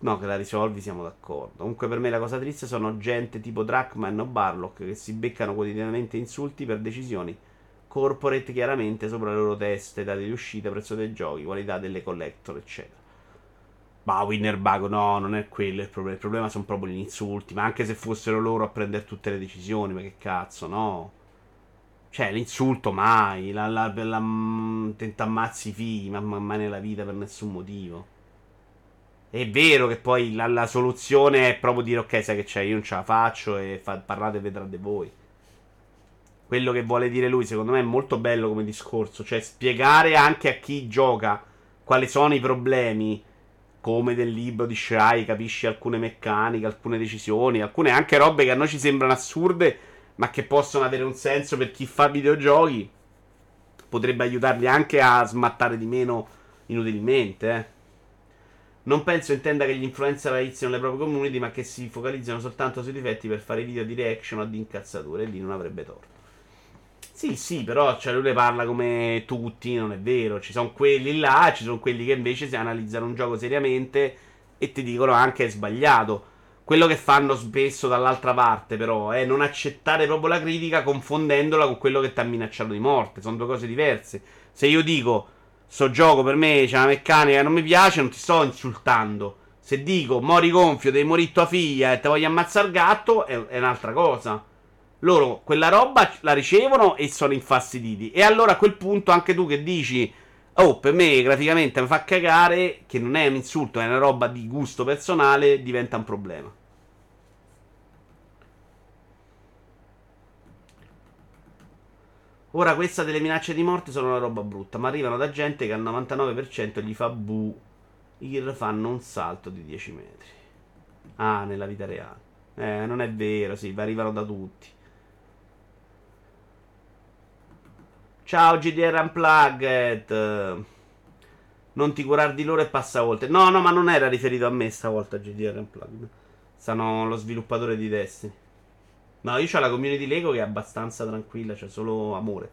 No, che la risolvi, siamo d'accordo. Comunque, per me la cosa triste sono gente tipo Drachman o Barlock che si beccano quotidianamente insulti per decisioni corporate, chiaramente sopra le loro teste, date di uscita, prezzo dei giochi, qualità delle collector, eccetera. Ma Winner Bug, no, non è quello il problema. Il problema sono proprio gli insulti. Ma anche se fossero loro a prendere tutte le decisioni, ma che cazzo, no? Cioè, l'insulto mai. La, la, la, la mm, tenta ammazzi i figli, ma mai nella vita per nessun motivo. È vero che poi la, la, soluzione è proprio dire ok, sai che c'è, io non ce la faccio e fa, parlate e vedrete voi. Quello che vuole dire lui, secondo me, è molto bello come discorso, cioè spiegare anche a chi gioca quali sono i problemi, come del libro di Shai, capisci alcune meccaniche, alcune decisioni, alcune anche robe che a noi ci sembrano assurde, ma che possono avere un senso per chi fa videogiochi. Potrebbe aiutarli anche a smattare di meno inutilmente, eh. Non penso intenda che gli influencer aizzino le proprie community, ma che si focalizzano soltanto sui difetti per fare video di reaction o di incazzature. E lì non avrebbe torto. Sì, sì, però cioè, lui ne parla come tutti, non è vero. Ci sono quelli là, ci sono quelli che invece si analizzano un gioco seriamente e ti dicono anche è sbagliato. Quello che fanno spesso dall'altra parte, però, è non accettare proprio la critica confondendola con quello che ti ha minacciato di morte. Sono due cose diverse. Se io dico Sto gioco per me c'è una meccanica che non mi piace, non ti sto insultando. Se dico mori gonfio, devi morire tua figlia e te voglio ammazzare il gatto, è, è un'altra cosa. Loro quella roba la ricevono e sono infastiditi. E allora a quel punto anche tu che dici, oh, per me graficamente mi fa cagare, che non è un insulto, è una roba di gusto personale, diventa un problema. Ora questa delle minacce di morte sono una roba brutta, ma arrivano da gente che al 99% gli fa bu. Ir fanno un salto di 10 metri. Ah, nella vita reale. Eh, non è vero, sì, arrivano da tutti. Ciao GDR Unplugged. Non ti curare di loro e passa oltre. No, no, ma non era riferito a me stavolta GDR Unplugged. Sono lo sviluppatore di Destiny. No, io ho la community Lego che è abbastanza tranquilla, c'è cioè solo amore.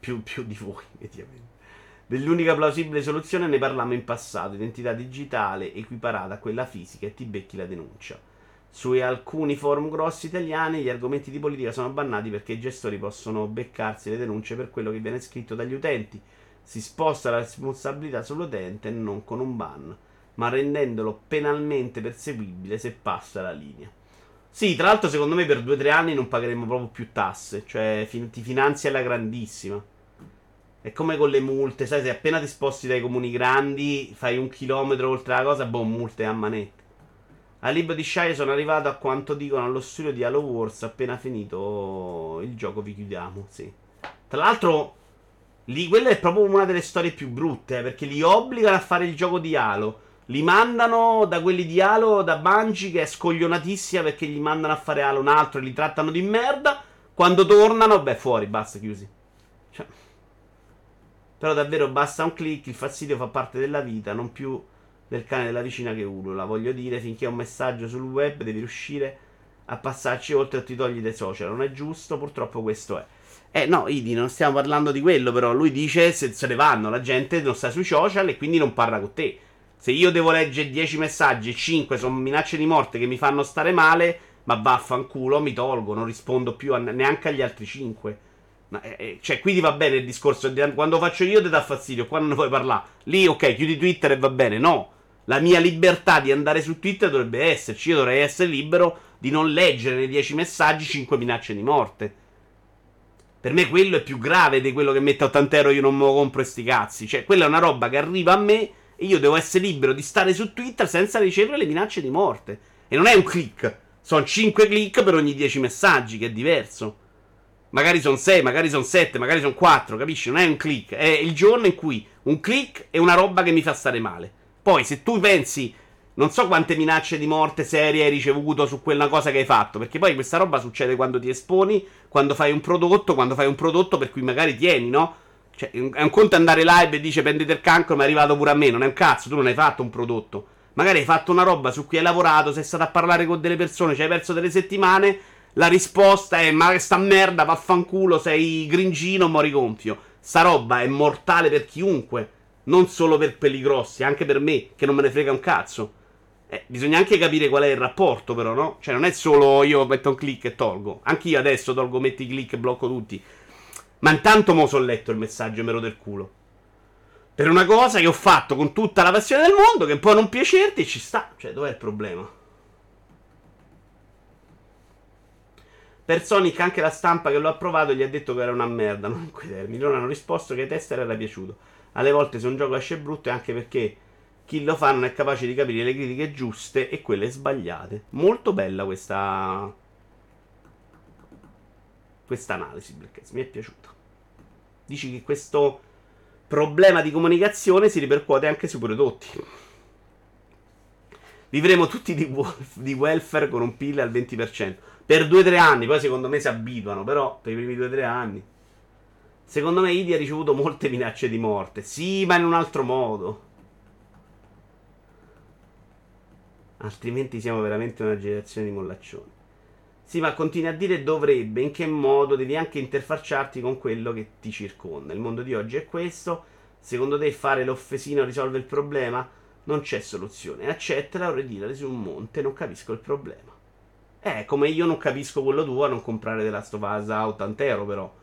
Più, più di voi, effettivamente. Dell'unica plausibile soluzione ne parlammo in passato, identità digitale equiparata a quella fisica e ti becchi la denuncia. Su alcuni forum grossi italiani gli argomenti di politica sono bannati perché i gestori possono beccarsi le denunce per quello che viene scritto dagli utenti. Si sposta la responsabilità sull'utente non con un ban, ma rendendolo penalmente perseguibile se passa la linea. Sì, tra l'altro secondo me per 2-3 anni non pagheremo proprio più tasse, cioè ti finanzia alla grandissima. È come con le multe, sai, se appena ti sposti dai comuni grandi, fai un chilometro oltre la cosa, boh, multe a manette. A libro di Shire sono arrivato a quanto dicono allo studio di Halo Wars, appena finito il gioco vi chiudiamo, sì. Tra l'altro, lì quella è proprio una delle storie più brutte, eh, perché li obbligano a fare il gioco di Halo. Li mandano da quelli di Halo, da Bungie, che è scoglionatissima perché gli mandano a fare Halo un altro e li trattano di merda. Quando tornano, beh, fuori, basta, chiusi. Cioè. Però davvero basta un click, il fastidio fa parte della vita, non più del cane della vicina che ulula. Voglio dire, finché è un messaggio sul web devi riuscire a passarci oltre o ti togli dai social. Non è giusto, purtroppo questo è. Eh no, Idi, non stiamo parlando di quello, però lui dice se se ne vanno, la gente non sta sui social e quindi non parla con te. Se io devo leggere 10 messaggi e 5 sono minacce di morte che mi fanno stare male, ma vaffanculo, mi tolgo, non rispondo più a, neanche agli altri 5. Ma, eh, eh, cioè, quindi va bene il discorso. Di, quando faccio io ti dà fastidio, qua non ne puoi parlare. Lì, ok, chiudi Twitter e va bene. No, la mia libertà di andare su Twitter dovrebbe esserci. Io dovrei essere libero di non leggere nei 10 messaggi 5 minacce di morte. Per me quello è più grave di quello che mette 80 euro io non me lo compro e sti cazzi. Cioè, quella è una roba che arriva a me e io devo essere libero di stare su Twitter senza ricevere le minacce di morte. E non è un click. Sono 5 click per ogni 10 messaggi, che è diverso. Magari sono 6, magari sono 7, magari sono 4, capisci? Non è un click, è il giorno in cui un click è una roba che mi fa stare male. Poi se tu pensi, non so quante minacce di morte serie hai ricevuto su quella cosa che hai fatto, perché poi questa roba succede quando ti esponi, quando fai un prodotto, quando fai un prodotto per cui magari tieni, no? Cioè, è un conto andare live e dice prendete il cancro, ma è arrivato pure a me, non è un cazzo, tu non hai fatto un prodotto. Magari hai fatto una roba su cui hai lavorato, sei stato a parlare con delle persone, ci hai perso delle settimane la risposta è: Ma sta merda, vaffanculo, sei gringino, mori gonfio. Sta roba è mortale per chiunque. Non solo per quelli grossi, anche per me, che non me ne frega un cazzo. Eh, bisogna anche capire qual è il rapporto, però, no? Cioè, non è solo io metto un click e tolgo. Anche io adesso tolgo, metti click e blocco tutti. Ma intanto mo sono letto il messaggio e me lo del culo. Per una cosa che ho fatto con tutta la passione del mondo, che può non piacerti, ci sta. Cioè, dov'è il problema? Per Sonic anche la stampa che lo ha approvato gli ha detto che era una merda, non in quei termini. Non hanno risposto che ai tester era piaciuto. Alle volte se un gioco esce brutto è anche perché chi lo fa non è capace di capire le critiche giuste e quelle sbagliate. Molto bella questa questa analisi, Blackheads, mi è piaciuta. Dici che questo problema di comunicazione si ripercuote anche sui prodotti. Vivremo tutti di, di welfare con un PIL al 20% per 2-3 anni. Poi secondo me si abituano, però per i primi 2-3 anni. Secondo me Idi ha ricevuto molte minacce di morte. Sì, ma in un altro modo. Altrimenti siamo veramente una generazione di mollaccioni. Sì, ma continui a dire dovrebbe, in che modo devi anche interfacciarti con quello che ti circonda. Il mondo di oggi è questo. Secondo te fare l'offesino risolve il problema? Non c'è soluzione. Accettala o ridilati su un monte, non capisco il problema. Eh, come io non capisco quello tuo a non comprare The Last of Us a 80 euro, però.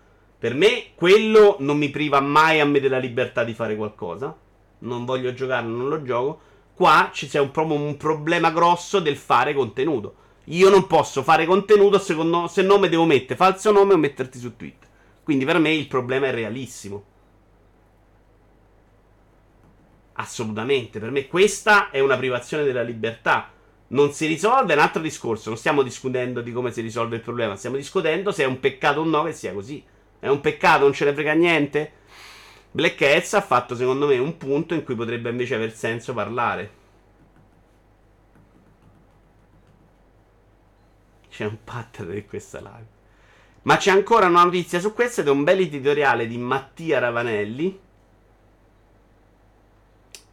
Per me, quello non mi priva mai a me della libertà di fare qualcosa. Non voglio giocare, non lo gioco. Qua c'è un, proprio un problema grosso del fare contenuto. Io non posso fare contenuto secondo, se no mi devo mettere falso nome o metterti su Twitter. Quindi per me il problema è realissimo. Assolutamente, per me questa è una privazione della libertà non si risolve, è un altro discorso. Non stiamo discutendo di come si risolve il problema, stiamo discutendo se è un peccato o no che sia così. È un peccato, non ce ne frega niente? Black Hats ha fatto secondo me un punto in cui potrebbe invece aver senso parlare. C'è un pattern di questa live. Ma c'è ancora una notizia su questo ed è un bel editoriale di Mattia Ravanelli.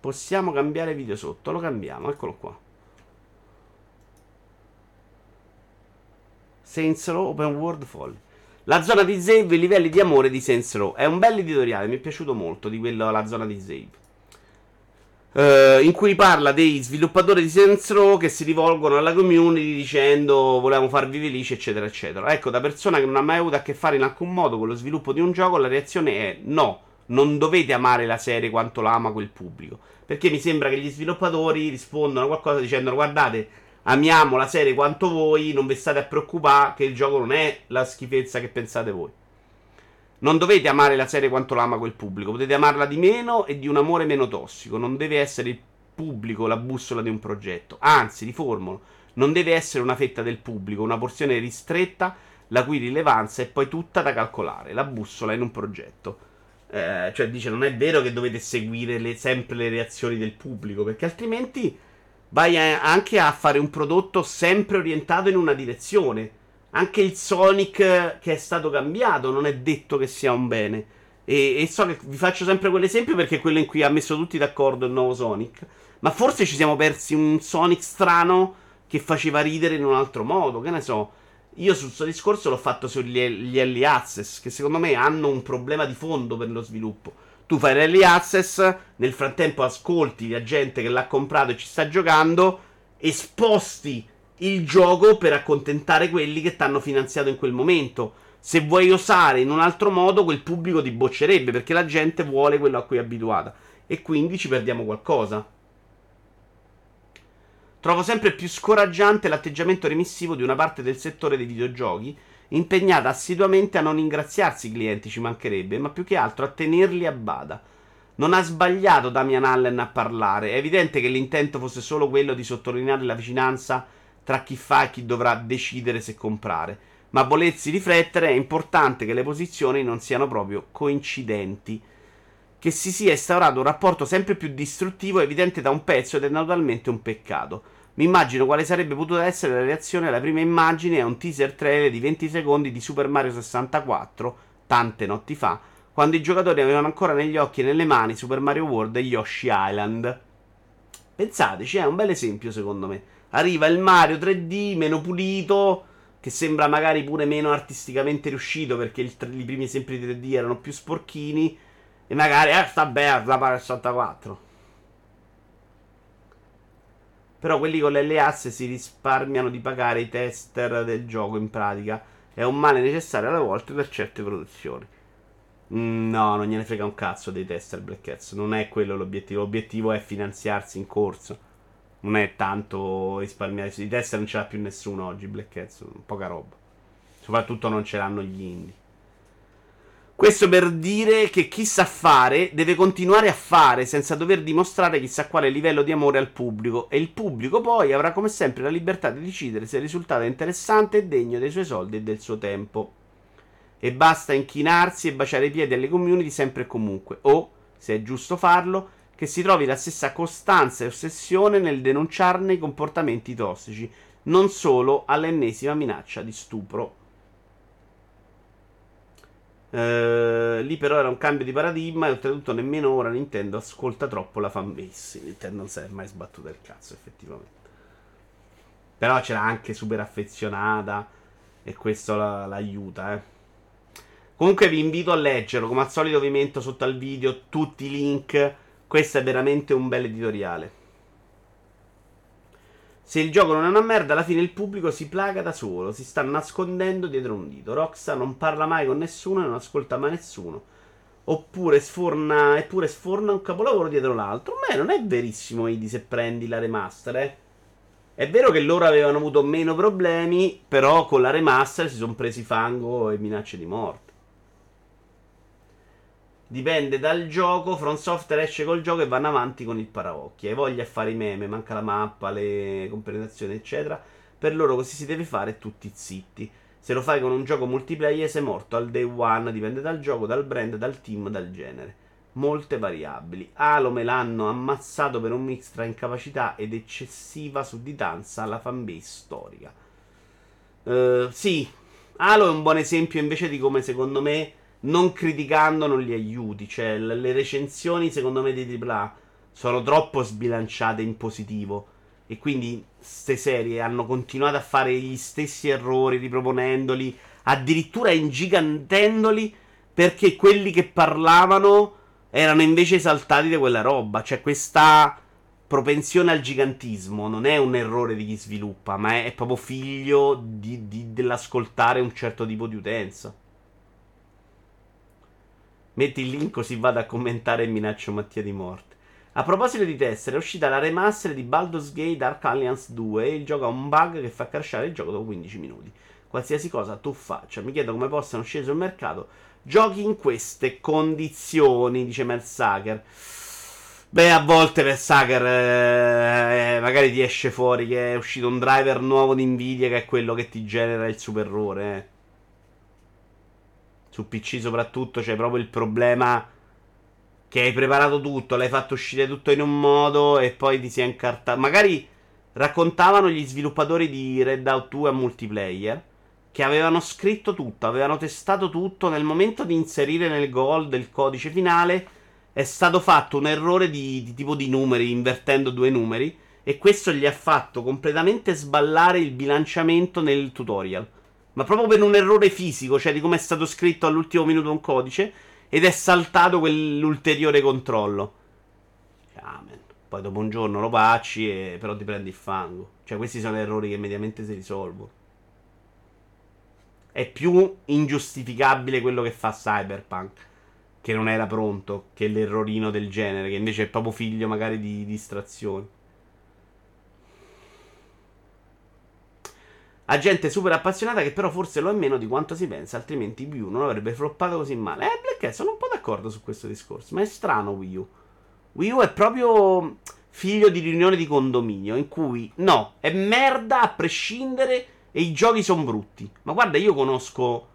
Possiamo cambiare video sotto, lo cambiamo, eccolo qua. Saints Row Open World Folly. La zona di Zave, i livelli di amore di Saints Row. È un bel editoriale, mi è piaciuto molto di quello, la zona di Zave. Uh, in cui parla dei sviluppatori di Saints Row che si rivolgono alla community dicendo volevamo farvi felici, eccetera, eccetera. Ecco, da persona che non ha mai avuto a che fare in alcun modo con lo sviluppo di un gioco, la reazione è no, non dovete amare la serie quanto la ama quel pubblico. Perché mi sembra che gli sviluppatori rispondono a qualcosa dicendo guardate amiamo la serie quanto voi, non vi state a preoccupare che il gioco non è la schifezza che pensate voi. Non dovete amare la serie quanto l'ama quel pubblico, potete amarla di meno e di un amore meno tossico. Non deve essere il pubblico la bussola di un progetto, anzi, riformulo, non deve essere una fetta del pubblico, una porzione ristretta la cui rilevanza è poi tutta da calcolare, la bussola in un progetto. Eh, cioè dice non è vero che dovete seguire le, sempre le reazioni del pubblico, perché altrimenti vai a, anche a fare un prodotto sempre orientato in una direzione. Anche il Sonic che è stato cambiato non è detto che sia un bene. E, e so che vi faccio sempre quell'esempio perché è quello in cui ha messo tutti d'accordo il nuovo Sonic. Ma forse ci siamo persi un Sonic strano che faceva ridere in un altro modo. Che ne so. Io sul suo discorso l'ho fatto sugli early access, che secondo me hanno un problema di fondo per lo sviluppo. Tu fai l'early access, nel frattempo ascolti la gente che l'ha comprato e ci sta giocando, e sposti il gioco per accontentare quelli che ti hanno finanziato in quel momento. Se vuoi osare in un altro modo, quel pubblico ti boccerebbe perché la gente vuole quello a cui è abituata. E quindi ci perdiamo qualcosa. Trovo sempre più scoraggiante l'atteggiamento remissivo di una parte del settore dei videogiochi impegnata assiduamente a non ingraziarsi i clienti, ci mancherebbe, ma più che altro a tenerli a bada. Non ha sbagliato Damian Allen a parlare, è evidente che l'intento fosse solo quello di sottolineare la vicinanza tra chi fa e chi dovrà decidere se comprare. Ma volersi riflettere è importante che le posizioni non siano proprio coincidenti. Che si sia instaurato un rapporto sempre più distruttivo è evidente da un pezzo ed è naturalmente un peccato. Mi immagino quale sarebbe potuta essere la reazione alla prima immagine a un teaser trailer di 20 secondi di Super Mario 64, tante notti fa, quando i giocatori avevano ancora negli occhi e nelle mani Super Mario World e Yoshi Island. Pensateci, è un bel esempio secondo me. Arriva il Mario 3D meno pulito, che sembra magari pure meno artisticamente riuscito perché il, i primi esempi di 3D erano più sporchini, e magari, eh, sta bene, la Mario 64. Però quelli con le LAS si risparmiano di pagare i tester del gioco in pratica. È un male necessario alle volte per certe produzioni. No, non gliene frega un cazzo dei tester Black Hats. Non è quello l'obiettivo. L'obiettivo è finanziarsi in corso. Non è tanto risparmiare. I tester non ce l'ha più nessuno oggi. Black Hats, poca roba. Soprattutto non ce l'hanno gli indie. Questo per dire che chi sa fare deve continuare a fare senza dover dimostrare chissà quale livello di amore al pubblico e il pubblico poi avrà come sempre la libertà di decidere se il risultato è interessante e degno dei suoi soldi e del suo tempo. E basta inchinarsi e baciare i piedi alle community sempre e comunque, o, se è giusto farlo, che si trovi la stessa costanza e ossessione nel denunciarne i comportamenti tossici, non solo all'ennesima minaccia di stupro. Uh, lì però era un cambio di paradigma e oltretutto nemmeno ora Nintendo ascolta troppo la fanbase. Nintendo non si è mai sbattuta il cazzo effettivamente. Però c'era anche super affezionata e questo la, l'aiuta, eh. Comunque vi invito a leggerlo, come al solito vi metto sotto al video tutti i link. Questo è veramente un bel editoriale. Se il gioco non è una merda, alla fine il pubblico si plaga da solo, si sta nascondendo dietro un dito. Rockstar non parla mai con nessuno e non ascolta mai nessuno. Oppure sforna, eppure sforna un capolavoro dietro l'altro. Beh, non è verissimo, Idi, se prendi la remaster, eh. È vero che loro avevano avuto meno problemi, però con la remaster si sono presi fango e minacce di morte. Dipende dal gioco. From Software esce col gioco e vanno avanti con il paraocchi. Hai voglia a fare i meme, manca la mappa, le compensazioni, eccetera. Per loro così si deve fare tutti zitti. Se lo fai con un gioco multiplayer sei morto al day one. Dipende dal gioco, dal brand, dal team, dal genere. Molte variabili. Halo me l'hanno ammazzato per un mix tra incapacità ed eccessiva sudditanza alla fanbase storica. Uh, sì, Halo è un buon esempio invece di come secondo me non criticando non li aiuti. Cioè, le recensioni, secondo me, di AAA sono troppo sbilanciate in positivo. E quindi queste serie hanno continuato a fare gli stessi errori, riproponendoli, addirittura ingigantendoli perché quelli che parlavano erano invece esaltati da quella roba. Cioè, questa propensione al gigantismo non è un errore di chi sviluppa, ma è, è proprio figlio di, di, dell'ascoltare un certo tipo di utenza. Metti il link così vado a commentare e minaccio Mattia di morte. A proposito di tessere, è uscita la remaster di Baldur's Gate Dark Alliance 2 e il gioco ha un bug che fa crashare il gioco dopo 15 minuti. Qualsiasi cosa tu faccia, mi chiedo come possano uscire sul mercato giochi in queste condizioni, dice Mel Sager. Beh, a volte per Sager eh, eh, magari ti esce fuori che è uscito un driver nuovo di Nvidia che è quello che ti genera il super errore. Eh. Su PC soprattutto c'è proprio il problema che hai preparato tutto, l'hai fatto uscire tutto in un modo e poi ti si è incartato. Magari raccontavano gli sviluppatori di Red Out 2 a multiplayer che avevano scritto tutto, avevano testato tutto. Nel momento di inserire nel goal del codice finale è stato fatto un errore di, di tipo di numeri, invertendo due numeri. E questo gli ha fatto completamente sballare il bilanciamento nel tutorial. Ma proprio per un errore fisico, cioè di come è stato scritto all'ultimo minuto un codice ed è saltato quell'ulteriore controllo. Amen. Poi dopo un giorno lo pacci e però ti prendi il fango. Cioè questi sono errori che mediamente si risolvono. È più ingiustificabile quello che fa Cyberpunk. Che non era pronto. Che l'errorino del genere. Che invece è proprio figlio magari di distrazioni. A gente super appassionata che però forse lo è meno di quanto si pensa, altrimenti Wii U non avrebbe floppato così male. Eh, Black sono un po' d'accordo su questo discorso, ma è strano Wii U. Wii U è proprio figlio di riunione di condominio, in cui no, è merda a prescindere e i giochi sono brutti. Ma guarda, io conosco,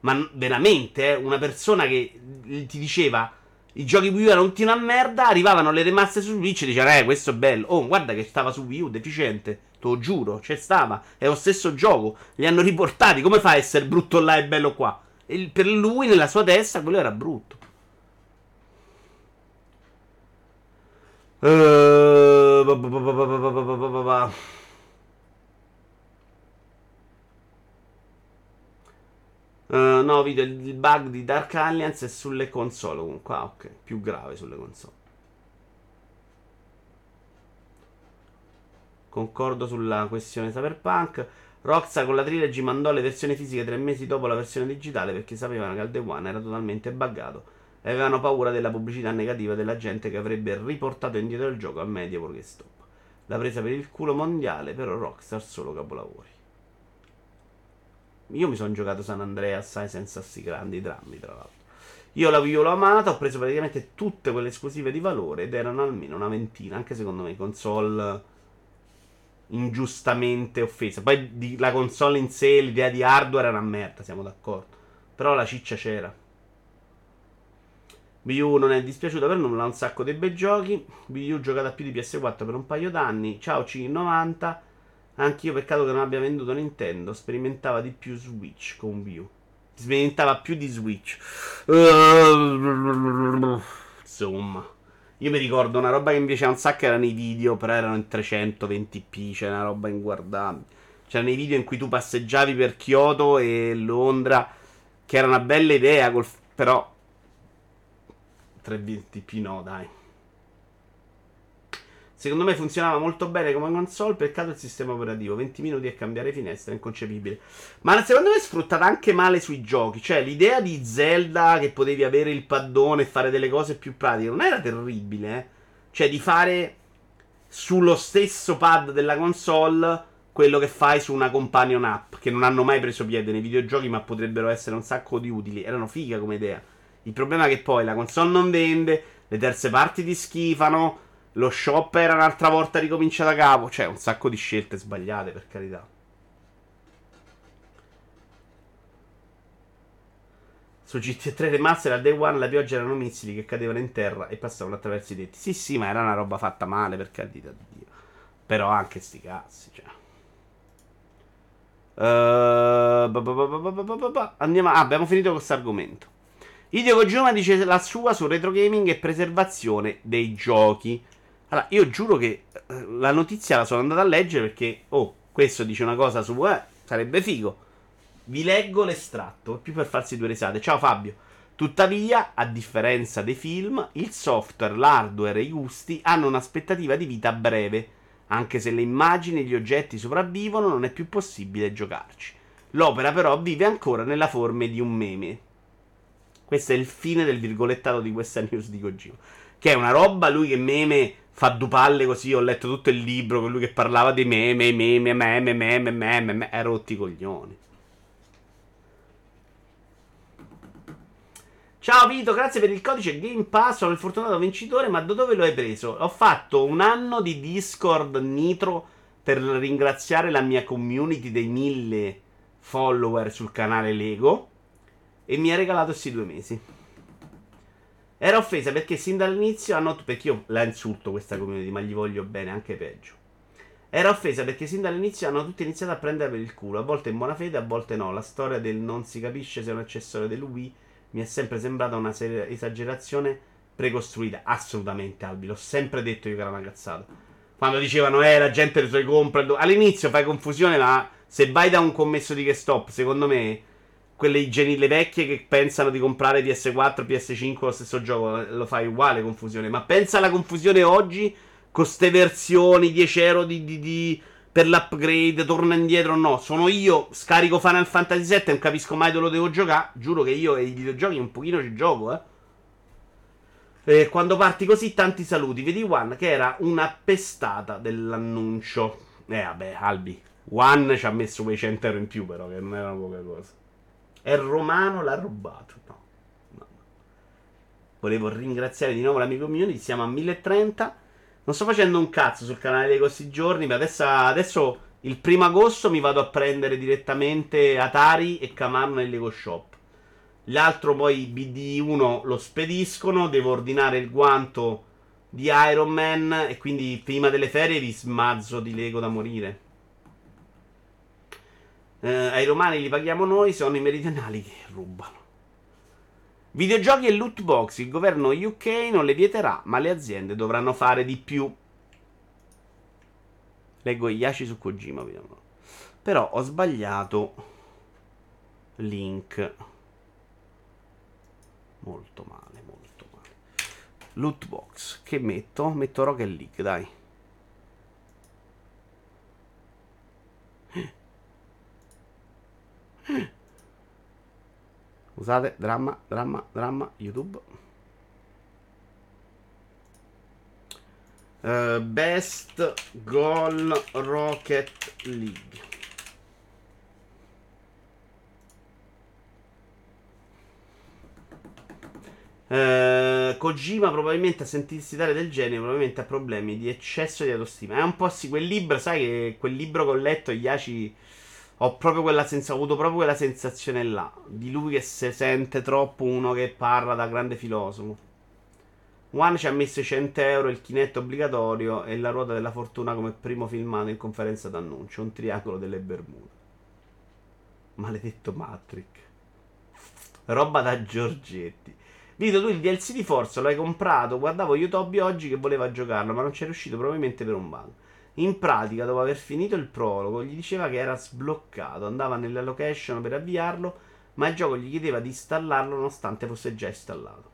ma veramente, eh, una persona che ti diceva i giochi Wii U erano tutti una merda, arrivavano le remaster su Switch e dicevano, eh, questo è bello. Oh, guarda che stava su Wii U, deficiente. Te giuro, c'è stava. È lo stesso gioco. Li hanno riportati. Come fa a essere brutto là e bello qua? E per lui, nella sua testa, quello era brutto. Uh, Uh, no, video il bug di Dark Alliance è sulle console comunque. Ah, ok, più grave sulle console. Concordo sulla questione Cyberpunk. Rockstar con la trilogy mandò le versioni fisiche tre mesi dopo la versione digitale perché sapevano che al Day One era totalmente buggato e avevano paura della pubblicità negativa della gente che avrebbe riportato indietro il gioco a media Stop. La presa per il culo mondiale, però Rockstar solo capolavori. Io mi sono giocato San Andreas, sai, senza sti grandi drammi, tra l'altro. Io la Wii l'ho amata, ho preso praticamente tutte quelle esclusive di valore ed erano almeno una ventina, anche secondo me, console ingiustamente offesa. Poi di, la console in sé, l'idea di hardware era una merda, siamo d'accordo. Però la ciccia c'era. Wii U non è dispiaciuta per nulla, ha un sacco di bei giochi. Wii U giocata più di PS4 per un paio d'anni. Ciao C90. Anch'io peccato che non abbia venduto Nintendo. Sperimentava di più Switch con Wii U. Sperimentava più di Switch. Insomma. Io mi ricordo una roba che piaceva un sacco erano i video, però erano in 320p, cioè una roba inguardabile. C'erano i video in cui tu passeggiavi per Kyoto e Londra, che era una bella idea, col... però 320p no, dai. Secondo me funzionava molto bene come console, peccato il sistema operativo. 20 minuti a cambiare finestra, è inconcepibile. Ma secondo me è sfruttata anche male sui giochi. Cioè, l'idea di Zelda che potevi avere il paddone e fare delle cose più pratiche non era terribile, eh. Cioè, di fare sullo stesso pad della console quello che fai su una companion app, che non hanno mai preso piede nei videogiochi, ma potrebbero essere un sacco di utili. Erano figa come idea. Il problema è che poi la console non vende, le terze parti ti schifano lo shop era un'altra volta ricomincia da capo. Cioè, un sacco di scelte sbagliate, per carità. Su GT3 Remaster a Day One la pioggia erano missili che cadevano in terra e passavano attraverso i tetti. Sì, sì, ma era una roba fatta male, per carità di Dio. Però anche sti cazzi, cioè. Uh, andiamo. Ah, abbiamo finito con questo argomento. Hideo Kojima dice la sua su retro gaming e preservazione dei giochi. Allora, io giuro che eh, la notizia la sono andata a leggere perché, oh, questo dice una cosa su, eh, sarebbe figo. Vi leggo l'estratto, più per farsi due risate. Ciao Fabio. Tuttavia, a differenza dei film, il software, l'hardware e i gusti hanno un'aspettativa di vita breve. Anche se le immagini e gli oggetti sopravvivono, non è più possibile giocarci. L'opera però vive ancora nella forma di un meme. Questo è il fine del virgolettato di questa news di Kojima. Che è una roba, lui che meme fa due palle così, ho letto tutto il libro, con lui che parlava di meme, meme, meme, meme, meme, meme, è rotti i coglioni. Ciao Vito, grazie per il codice Game Pass. Sono il fortunato vincitore, ma da dove lo hai preso? Ho fatto un anno di Discord Nitro per ringraziare la mia community dei mille follower sul canale Lego e mi ha regalato questi due mesi. Era offesa perché sin dall'inizio hanno. Perché io la insulto questa community, ma gli voglio bene, anche peggio. Era offesa perché sin dall'inizio hanno tutti iniziato a prendere per il culo, a volte in buona fede, a volte no. La storia del non si capisce se è un accessorio del Wii mi è sempre sembrata una seria esagerazione precostruita. Assolutamente, Albi, l'ho sempre detto io che era una cazzata. Quando dicevano, eh, la gente le sue compra. All'inizio fai confusione, ma se vai da un commesso di GameStop, secondo me, quelle geni, le vecchie che pensano di comprare PS4, PS5 lo stesso gioco, lo fai uguale confusione. Ma pensa alla confusione oggi con queste versioni 10 euro di, di, di per l'upgrade, torna indietro. No, sono io, scarico Final Fantasy VII non capisco mai dove lo devo giocare. Giuro che io e i videogiochi un pochino ci gioco, eh. E quando parti così, tanti saluti. Vedi One che era una pestata dell'annuncio. Eh, vabbè, Albi. One ci ha messo quei 100 euro in più, però, che non era poca cosa. E Romano l'ha rubato. No. no. Volevo ringraziare di nuovo l'amico mio. Siamo a 1030. Non sto facendo un cazzo sul canale di questi giorni, ma adesso, adesso il primo agosto mi vado a prendere direttamente Atari e Kamar nel Lego Shop. L'altro poi BD1 lo spediscono, devo ordinare il guanto di Iron Man e quindi prima delle ferie vi smazzo di Lego da morire. Eh, ai romani li paghiamo noi, sono i meridionali che rubano. Videogiochi e loot box. Il governo UK non le vieterà, ma le aziende dovranno fare di più. Leggo Yashi su Kojima. Vediamo. Però ho sbagliato. Link. Molto male, molto male. Loot box. Che metto? Metto Rocket League, dai. Scusate, dramma, dramma, dramma, YouTube. Uh, best Goal Rocket League. Uh, Kojima probabilmente a sentirsi dare del genere probabilmente ha problemi di eccesso di autostima. È un po' sì, quel libro, sai che quel libro che ho letto, Iaci ho sensazione, ho avuto proprio quella sensazione là, di lui che si sente troppo uno che parla da grande filosofo. One ci ha messo 100 euro il chinetto obbligatorio e la ruota della fortuna come primo filmato in conferenza d'annuncio, un triangolo delle Bermude. Maledetto Matrix. Roba da Giorgetti. Vito, tu il DLC di Forza l'hai comprato, guardavo YouTube oggi che voleva giocarlo, ma non c'è riuscito probabilmente per un bug. In pratica, dopo aver finito il prologo, gli diceva che era sbloccato, andava nella location per avviarlo, ma il gioco gli chiedeva di installarlo nonostante fosse già installato.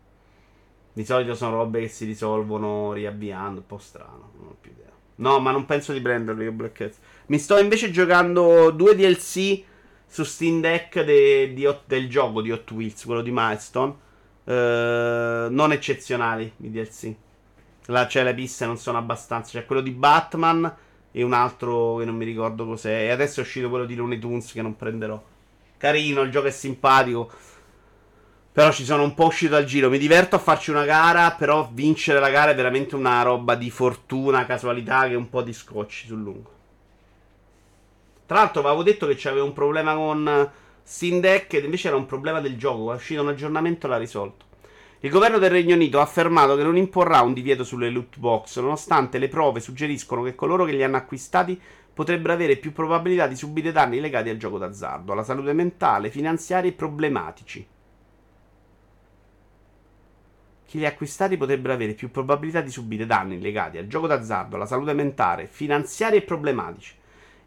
Di solito sono robe che si risolvono riavviando, un po' strano, non ho più idea. No, ma non penso di prenderlo io Black Cats. Mi sto invece giocando due DLC su Steam Deck de, di, del gioco di Hot Wheels, quello di Milestone. Uh, non eccezionali i DLC. Là c'è le piste non sono abbastanza. C'è quello di Batman e un altro che non mi ricordo cos'è. E adesso è uscito quello di Looney Tunes che non prenderò. Carino, il gioco è simpatico. Però ci sono un po' uscito dal giro. Mi diverto a farci una gara, però vincere la gara è veramente una roba di fortuna, casualità che un po' di scocci sul lungo. Tra l'altro avevo detto che c'aveva un problema con Steam Deck ed invece era un problema del gioco. È uscito un aggiornamento e l'ha risolto. Il governo del Regno Unito ha affermato che non imporrà un divieto sulle loot box, nonostante le prove suggeriscono che coloro che li hanno acquistati potrebbero avere più probabilità di subire danni legati al gioco d'azzardo, alla salute mentale, finanziari e problematici. Chi li ha acquistati potrebbero avere più probabilità di subire danni legati al gioco d'azzardo, alla salute mentale, finanziari e problematici.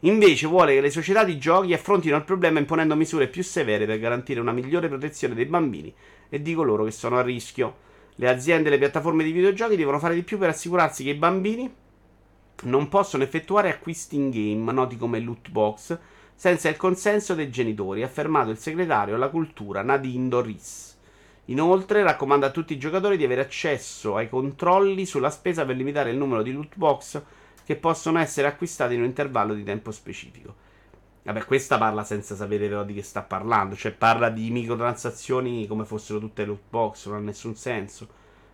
Invece vuole che le società di giochi affrontino il problema imponendo misure più severe per garantire una migliore protezione dei bambini e di coloro che sono a rischio. Le aziende e le piattaforme di videogiochi devono fare di più per assicurarsi che i bambini non possono effettuare acquisti in game, noti come loot box, senza il consenso dei genitori, ha affermato il segretario alla cultura Nadine Doris. Inoltre raccomanda a tutti i giocatori di avere accesso ai controlli sulla spesa per limitare il numero di loot box che possono essere acquistati in un intervallo di tempo specifico. Vabbè, questa parla senza sapere però di che sta parlando, cioè parla di microtransazioni come fossero tutte loot box, non ha nessun senso.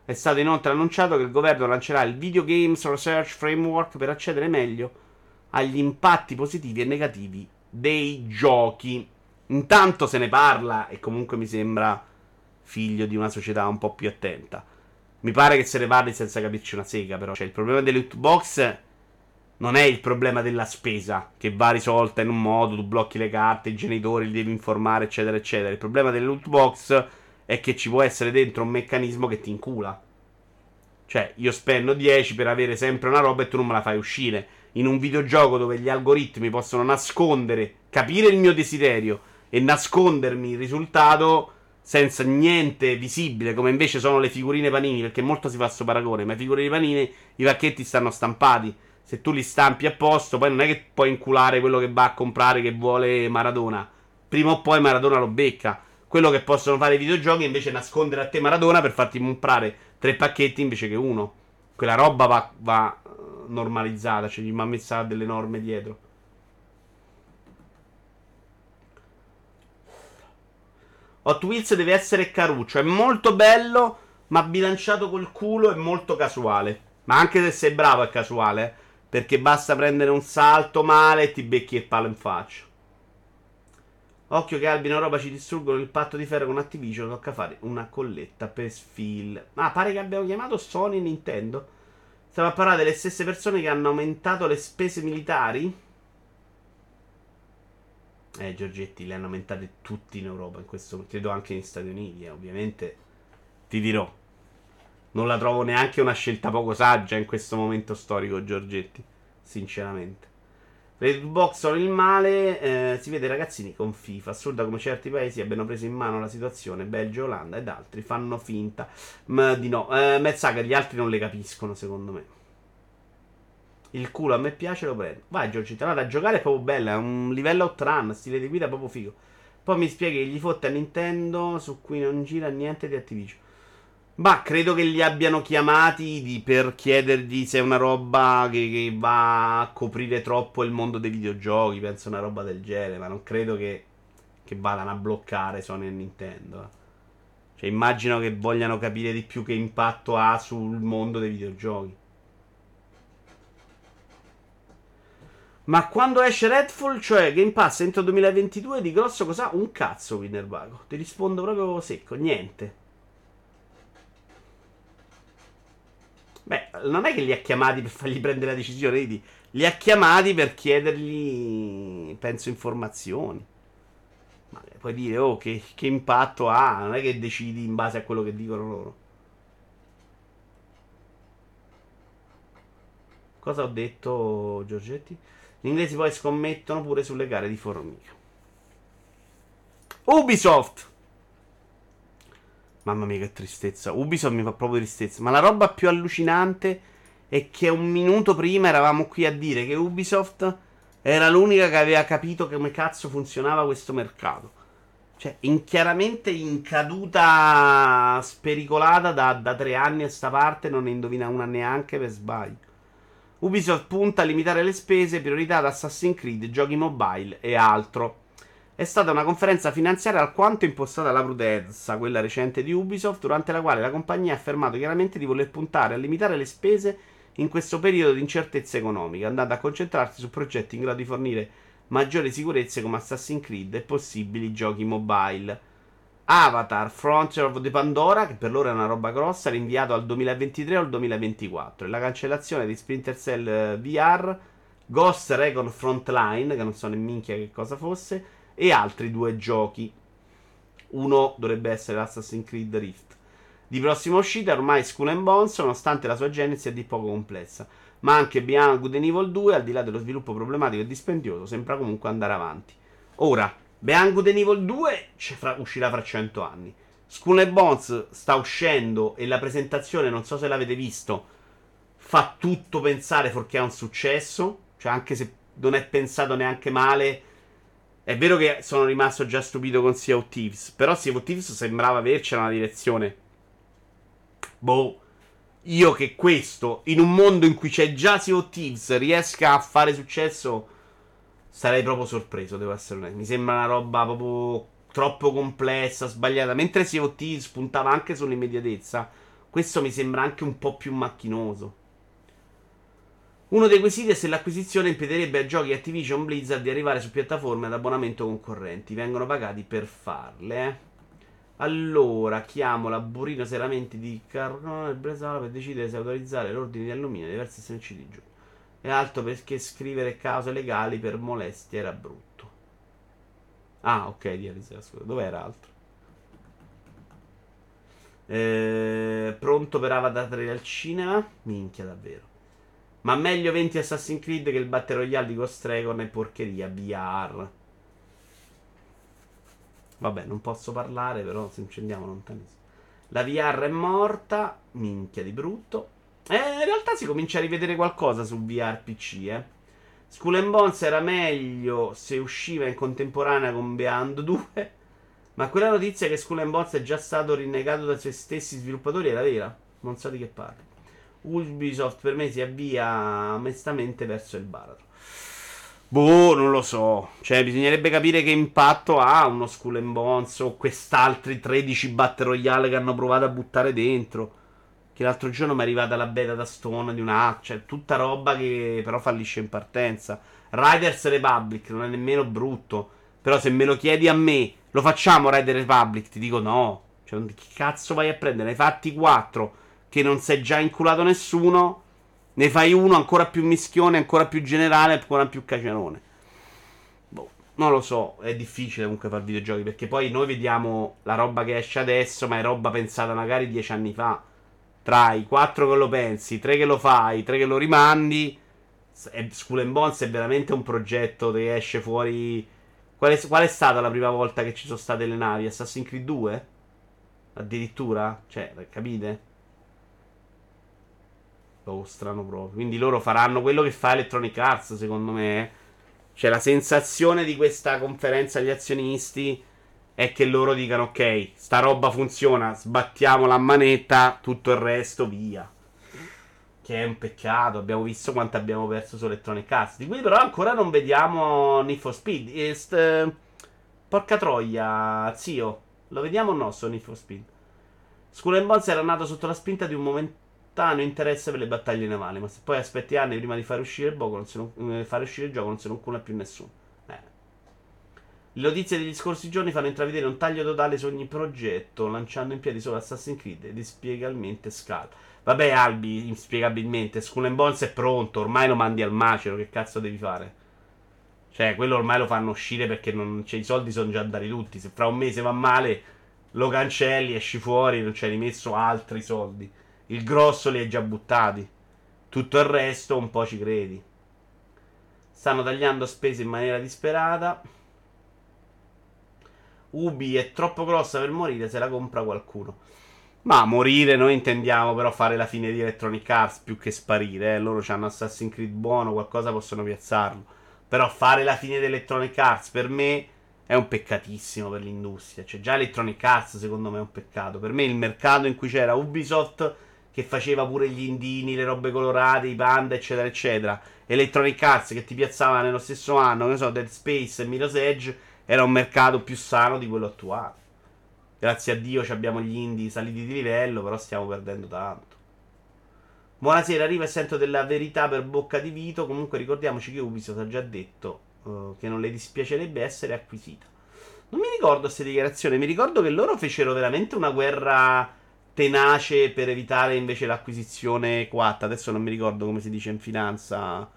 È stato inoltre annunciato che il governo lancerà il Video Games Research Framework per accedere meglio agli impatti positivi e negativi dei giochi. Intanto se ne parla e comunque mi sembra figlio di una società un po' più attenta. Mi pare che se ne parli senza capirci una sega, però. Cioè, il problema delle loot box non è il problema della spesa, che va risolta in un modo, tu blocchi le carte, i genitori li devi informare, eccetera, eccetera. Il problema delle loot box è che ci può essere dentro un meccanismo che ti incula. Cioè, io spendo 10 per avere sempre una roba e tu non me la fai uscire. In un videogioco dove gli algoritmi possono nascondere, capire il mio desiderio e nascondermi il risultato senza niente visibile, come invece sono le figurine panini, perché molto si fa questo paragone, ma le figurine panini, i pacchetti stanno stampati se tu li stampi a posto, poi non è che puoi inculare quello che va a comprare che vuole Maradona. Prima o poi Maradona lo becca. Quello che possono fare i videogiochi è invece nascondere a te Maradona per farti comprare tre pacchetti invece che uno. Quella roba va, va eh, normalizzata, cioè gli va messa delle norme dietro. Hot Wheels deve essere caruccio, è molto bello, ma bilanciato col culo è molto casuale. Ma anche se sei bravo è casuale, eh. Perché basta prendere un salto male e ti becchi il palo in faccia. Occhio che Albino roba ci distruggono il patto di ferro con Activision. Tocca fare una colletta per Sfil. Ah, pare che abbiamo chiamato Sony e Nintendo. Stiamo a parlare delle stesse persone che hanno aumentato le spese militari. Eh, Giorgetti, le hanno aumentate tutti in Europa. In questo, credo anche negli Stati Uniti. Eh, ovviamente ti dirò. Non la trovo neanche una scelta poco saggia in questo momento storico, Giorgetti. Sinceramente. Le box sono il male. Eh, si vede ragazzini con FIFA. Assurda come certi paesi abbiano preso in mano la situazione. Belgio, Olanda ed altri fanno finta ma di no. Eh, Mezzaga, gli altri non le capiscono, secondo me. Il culo a me piace, lo prendo. Vai, Giorgetti. Allora, da giocare è proprio bella. È un livello outrun. Stile di guida proprio figo. Poi mi spieghi gli fotte a Nintendo su cui non gira niente di Activision. Ma credo che li abbiano chiamati per chiedergli se è una roba che, che, va a coprire troppo il mondo dei videogiochi. Penso una roba del genere, ma non credo che, che vadano a bloccare Sony e Nintendo. Eh. Cioè, immagino che vogliano capire di più che impatto ha sul mondo dei videogiochi. Ma quando esce Redfall, cioè Game Pass entro 2022, di grosso cos'ha? Un cazzo, Winnerbago. Ti rispondo proprio secco, niente. Beh, non è che li ha chiamati per fargli prendere la decisione, vedi? Li ha chiamati per chiedergli, penso, informazioni. Ma puoi dire, oh, che, che impatto ha? Non è che decidi in base a quello che dicono loro. Cosa ho detto, Giorgetti? Gli inglesi poi scommettono pure sulle gare di formica. Ubisoft! Mamma mia, che tristezza. Ubisoft mi fa proprio tristezza. Ma la roba più allucinante è che un minuto prima eravamo qui a dire che Ubisoft era l'unica che aveva capito come cazzo funzionava questo mercato. Cioè, in, chiaramente in caduta spericolata da, da tre anni a sta parte, non ne indovina una neanche per sbaglio. Ubisoft punta a limitare le spese, priorità ad Assassin's Creed, giochi mobile e altro. È stata una conferenza finanziaria alquanto impostata alla prudenza, quella recente di Ubisoft, durante la quale la compagnia ha affermato chiaramente di voler puntare a limitare le spese in questo periodo di incertezza economica, andando a concentrarsi su progetti in grado di fornire maggiori sicurezze come Assassin's Creed e possibili giochi mobile. Avatar Frontier of the Pandora, che per loro è una roba grossa, rinviato al 2023 o al 2024, e la cancellazione di Splinter Cell eh, VR, Ghost Recon Frontline, che non so ne minchia che cosa fosse, e altri due giochi. Uno dovrebbe essere Assassin's Creed Rift. Di prossima uscita ormai Skull and Bones, nonostante la sua genesi è di poco complessa. ma anche Beyond Good and Evil 2, al di là dello sviluppo problematico e dispendioso, sembra comunque andare avanti. Ora, Beyond Good and Evil 2 fra, uscirà fra 100 anni. Skull and Bones sta uscendo e la presentazione, non so se l'avete visto, fa tutto pensare fuorché ha un successo. Cioè, anche se non è pensato neanche male. È vero che sono rimasto già stupito con Sea of Thieves. Però Sea of Thieves sembrava avercela una direzione. Boh. Io che questo, in un mondo in cui c'è già Sea of Thieves, riesca a fare successo. Sarei proprio sorpreso, devo essere onesto. Mi sembra una roba proprio troppo complessa, sbagliata. Mentre Sea of Thieves puntava anche sull'immediatezza, questo mi sembra anche un po' più macchinoso. Uno dei quesiti è se l'acquisizione impedirebbe a giochi Activision Blizzard di arrivare su piattaforme ad abbonamento concorrenti. Vengono pagati per farle. Eh. Allora, chiamo la Burino Seramenti di Carnone e Bresola per decidere se autorizzare l'ordine di alluminio dei diversi SNC di giù. E altro perché scrivere cause legali per molestie era brutto. Ah, ok, di scusa. Dov'era altro? Eh, pronto per Avatar 3 al cinema? Minchia, davvero. Ma meglio 20 Assassin's Creed che il Battle Royale di Ghost Recon e porcheria VR. Vabbè, non posso parlare, però se incendiamo lontanissimo. La VR è morta. Minchia di brutto. Eh, in realtà si comincia a rivedere qualcosa su VR PC, eh. Skull and Bones era meglio se usciva in contemporanea con Beyond 2. Ma quella notizia che Skull and Bones è già stato rinnegato dai suoi stessi sviluppatori era vera? Non so di che parli. Ubisoft per me si avvia onestamente verso il baratro. Boh, non lo so. Cioè, bisognerebbe capire che impatto ha uno Skull and Bones o quest'altri 13 Battle Royale che hanno provato a buttare dentro. Che l'altro giorno mi è arrivata la beta da Stone di una cioè tutta roba che però fallisce in partenza. Riders Republic non è nemmeno brutto. Però se me lo chiedi a me, lo facciamo Riders Republic? Ti dico no. Cioè, che cazzo vai a prendere? Ne hai fatti 4 che non è già inculato nessuno, ne fai uno ancora più mischione, ancora più generale, ancora più cacerone. Boh, non lo so, è difficile comunque fare videogiochi perché poi noi vediamo la roba che esce adesso, ma è roba pensata magari dieci anni fa. Tra i quattro che lo pensi, tre che lo fai, tre che lo rimandi. Skull and Bones è veramente un progetto che esce fuori. Qual è, qual è, stata la prima volta che ci sono state le navi? Assassin's Creed 2? Addirittura? Cioè, capite? Oh, strano proprio. Quindi loro faranno quello che fa Electronic Arts, secondo me. Cioè, la sensazione di questa conferenza agli azionisti è che loro dicano: Ok, sta roba funziona, sbattiamo la manetta, tutto il resto via. Che è un peccato. Abbiamo visto quanto abbiamo perso su Electronic Arts. Di cui però ancora non vediamo Need for Speed. Est, porca troia, zio. Lo vediamo o no su Need for Speed? And Bones era nato sotto la spinta di un momento hanno interesse per le battaglie navali. Ma se poi aspetti anni prima di fare uscire il, non non, eh, fare uscire il gioco, non se ne occupa più nessuno. Eh. Le notizie degli scorsi giorni fanno intravedere un taglio totale su ogni progetto, lanciando in piedi solo Assassin's Creed ed inspiegabilmente Scala. Vabbè, Albi, inspiegabilmente, Skull and Bones è pronto, ormai lo mandi al macero, che cazzo devi fare? Cioè, quello ormai lo fanno uscire perché non, cioè, i soldi sono già dati tutti. Se fra un mese va male, lo cancelli, esci fuori, non ci hai rimesso altri soldi. Il grosso li hai già buttati. Tutto il resto un po' ci credi. Stanno tagliando spese in maniera disperata. Ubi è troppo grossa per morire se la compra qualcuno. Ma morire noi intendiamo però fare la fine di Electronic Arts più che sparire. Eh. Loro hanno Assassin's Creed buono, qualcosa possono piazzarlo. Però fare la fine di Electronic Arts per me è un peccatissimo per l'industria. Cioè già Electronic Arts secondo me è un peccato. Per me il mercato in cui c'era Ubisoft che faceva pure gli indini, le robe colorate, i panda, eccetera, eccetera. Electronic Arts che ti piazzava nello stesso anno, che so, Dead Space e Mirror's Edge, era un mercato più sano di quello attuale. Grazie a Dio abbiamo gli indie saliti di livello, però stiamo perdendo tanto. Buonasera, arriva e sento della verità per bocca di Vito. Comunque ricordiamoci che Ubisoft ha già detto uh, che non le dispiacerebbe essere acquisita. Non mi ricordo queste dichiarazioni, mi ricordo che loro fecero veramente una guerra tenace per evitare invece l'acquisizione coatta. Adesso non mi ricordo come si dice in finanza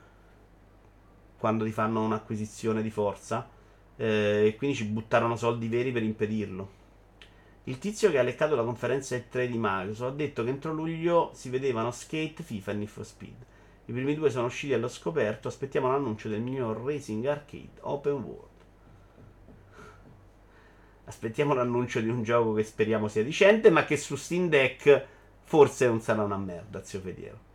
quando ti fanno un'acquisizione di forza. Eh, e quindi ci buttarono soldi veri per impedirlo. Il tizio che ha leccato la conferenza E3 di Microsoft ha detto che entro luglio si vedevano Skate, FIFA e Need for Speed. I primi due sono usciti allo scoperto. Aspettiamo l'annuncio del miglior Racing Arcade Open World. Aspettiamo l'annuncio di un gioco che speriamo sia decente, ma che su Steam Deck forse non sarà una merda, zio Fediero.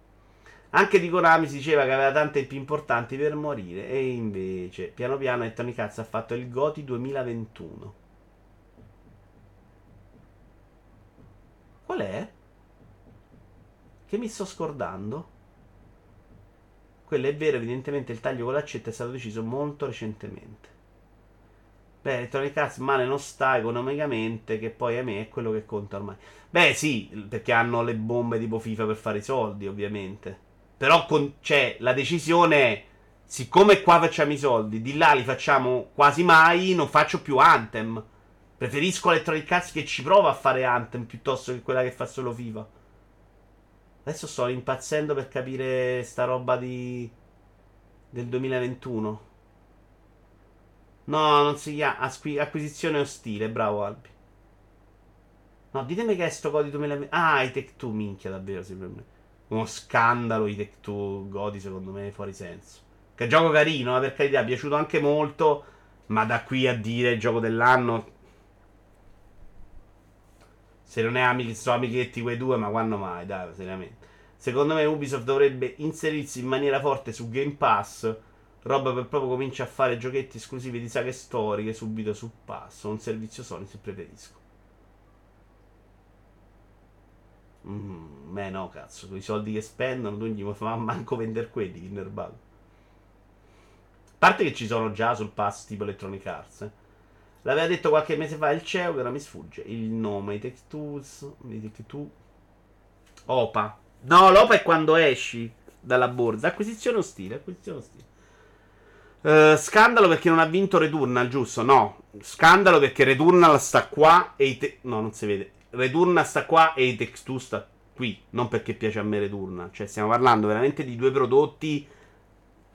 Anche di Konami si diceva che aveva tante più importanti per morire. E invece, piano piano, Tony Cazzo ha fatto il Goti 2021. Qual è? Che mi sto scordando? Quello è vero, evidentemente il taglio con l'accetta è stato deciso molto recentemente. Beh, Electronic Arts male non sta economicamente, che poi a me è quello che conta ormai. Beh, sì, perché hanno le bombe tipo FIFA per fare i soldi, ovviamente. Però con, cioè, la decisione è, siccome qua facciamo i soldi, di là li facciamo quasi mai, non faccio più Anthem. Preferisco Electronic Arts che ci prova a fare Anthem piuttosto che quella che fa solo FIFA. Adesso sto impazzendo per capire sta roba di... del 2021. No, non si chiama Asqui- acquisizione ostile, bravo Albi. No, ditemi che è sto Godi 2020. Ah, i Tech 2, minchia, davvero, sì, per me. Uno scandalo i Tech 2 Godi, secondo me, fuori senso. Che gioco carino, eh, per carità, è piaciuto anche molto, ma da qui a dire il gioco dell'anno... Se non è amici, sono amichetti quei due, ma quando mai, dai, seriamente. Secondo me Ubisoft dovrebbe inserirsi in maniera forte su Game Pass Roba per proprio comincia a fare giochetti esclusivi di saghe storiche subito sul passo. Un servizio Sony se preferisco. Mm, beh no, cazzo, con i soldi che spendono tu gli fa manco vendere quelli, Kinderbug. A parte che ci sono già sul pass tipo Electronic Arts. Eh. L'aveva detto qualche mese fa il CEO che ora mi sfugge. Il nome, i Tech Tools, i Tech Two. Opa. No, l'Opa è quando esci dalla borsa. Acquisizione ostile, acquisizione ostile. Uh, scandalo perché non ha vinto Returnal, giusto? No. Scandalo perché Returnal sta qua e i te- No, non si vede. Returnal sta qua e i Text 2 sta qui. Non perché piace a me Returnal. Cioè, stiamo parlando veramente di due prodotti.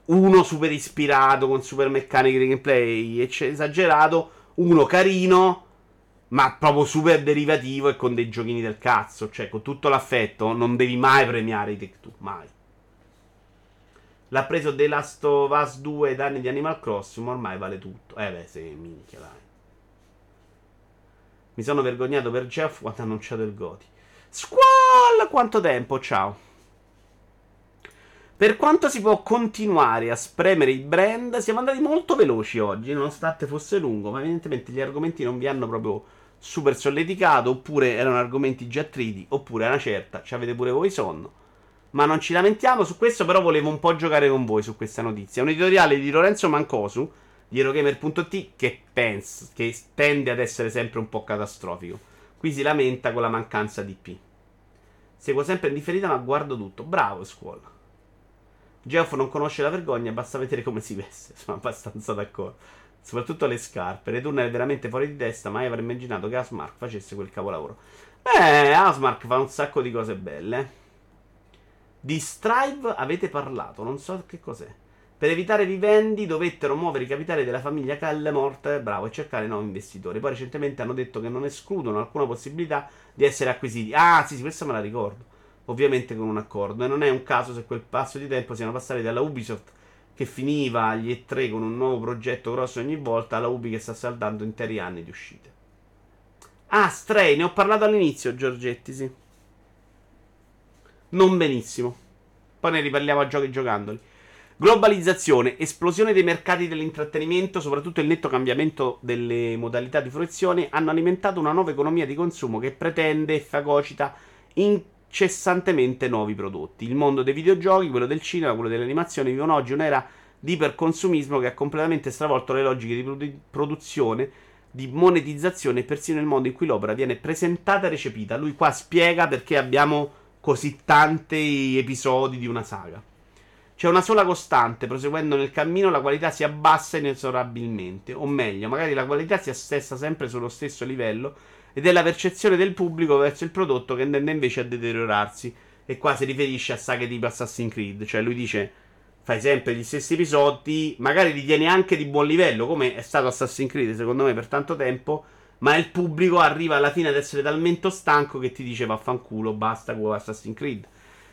Uno super ispirato, con super meccaniche di gameplay esagerato. Uno carino, ma proprio super derivativo e con dei giochini del cazzo. Cioè, con tutto l'affetto, non devi mai premiare i Tech 2. Mai. L'ha preso The Last of Us 2 danni di Animal Crossing, ma ormai vale tutto. Eh beh, sì, minchia, dai. Mi sono vergognato per Jeff quando ha annunciato il Goti. Squall! Quanto tempo, ciao. Per quanto si può continuare a spremere i brand, siamo andati molto veloci oggi, nonostante fosse lungo, ma evidentemente gli argomenti non vi hanno proprio super solleticato, oppure erano argomenti già triti, oppure a una certa, ci avete pure voi sonno. Ma non ci lamentiamo su questo, però volevo un po' giocare con voi su questa notizia. Un editoriale di Lorenzo Mancosu di Eurogamer.it che pensa, che tende ad essere sempre un po' catastrofico. Qui si lamenta con la mancanza di P. Seguo sempre in differita, ma guardo tutto. Bravo, scuola. Geoff non conosce la vergogna, basta vedere come si veste. Sono abbastanza d'accordo. Soprattutto le scarpe. Return è veramente fuori di testa, mai avrei immaginato che Asmark facesse quel capolavoro. Beh, Asmark fa un sacco di cose belle. Di Strive avete parlato, non so che cos'è. Per evitare vivendi dovettero muovere i capitali della famiglia Callemort, bravo, e cercare nuovi investitori. Poi recentemente hanno detto che non escludono alcuna possibilità di essere acquisiti. Ah, sì, sì, questa me la ricordo. Ovviamente con un accordo. E non è un caso se quel passo di tempo siano passati dalla Ubisoft che finiva agli E3 con un nuovo progetto grosso ogni volta alla Ubi che sta saldando interi anni di uscite. Ah, Stray, ne ho parlato all'inizio, Giorgetti, sì. Non benissimo. Poi ne riparliamo a giochi giocandoli. Globalizzazione, esplosione dei mercati dell'intrattenimento, soprattutto il netto cambiamento delle modalità di fruizione, hanno alimentato una nuova economia di consumo che pretende e fagocita incessantemente nuovi prodotti. Il mondo dei videogiochi, quello del cinema, quello dell'animazione vivono oggi un'era di iperconsumismo che ha completamente stravolto le logiche di produ- produzione, di monetizzazione e persino il modo in cui l'opera viene presentata e recepita. Lui qua spiega perché abbiamo così tanti episodi di una saga. C'è una sola costante, proseguendo nel cammino la qualità si abbassa inesorabilmente, o meglio, magari la qualità si assesta sempre sullo stesso livello ed è la percezione del pubblico verso il prodotto che tende invece a deteriorarsi. E qua si riferisce a saghe tipo Assassin's Creed, cioè lui dice fai sempre gli stessi episodi, magari li tieni anche di buon livello, come è stato Assassin's Creed secondo me per tanto tempo, ma il pubblico arriva alla fine ad essere talmente stanco che ti dice vaffanculo, basta con Assassin's Creed.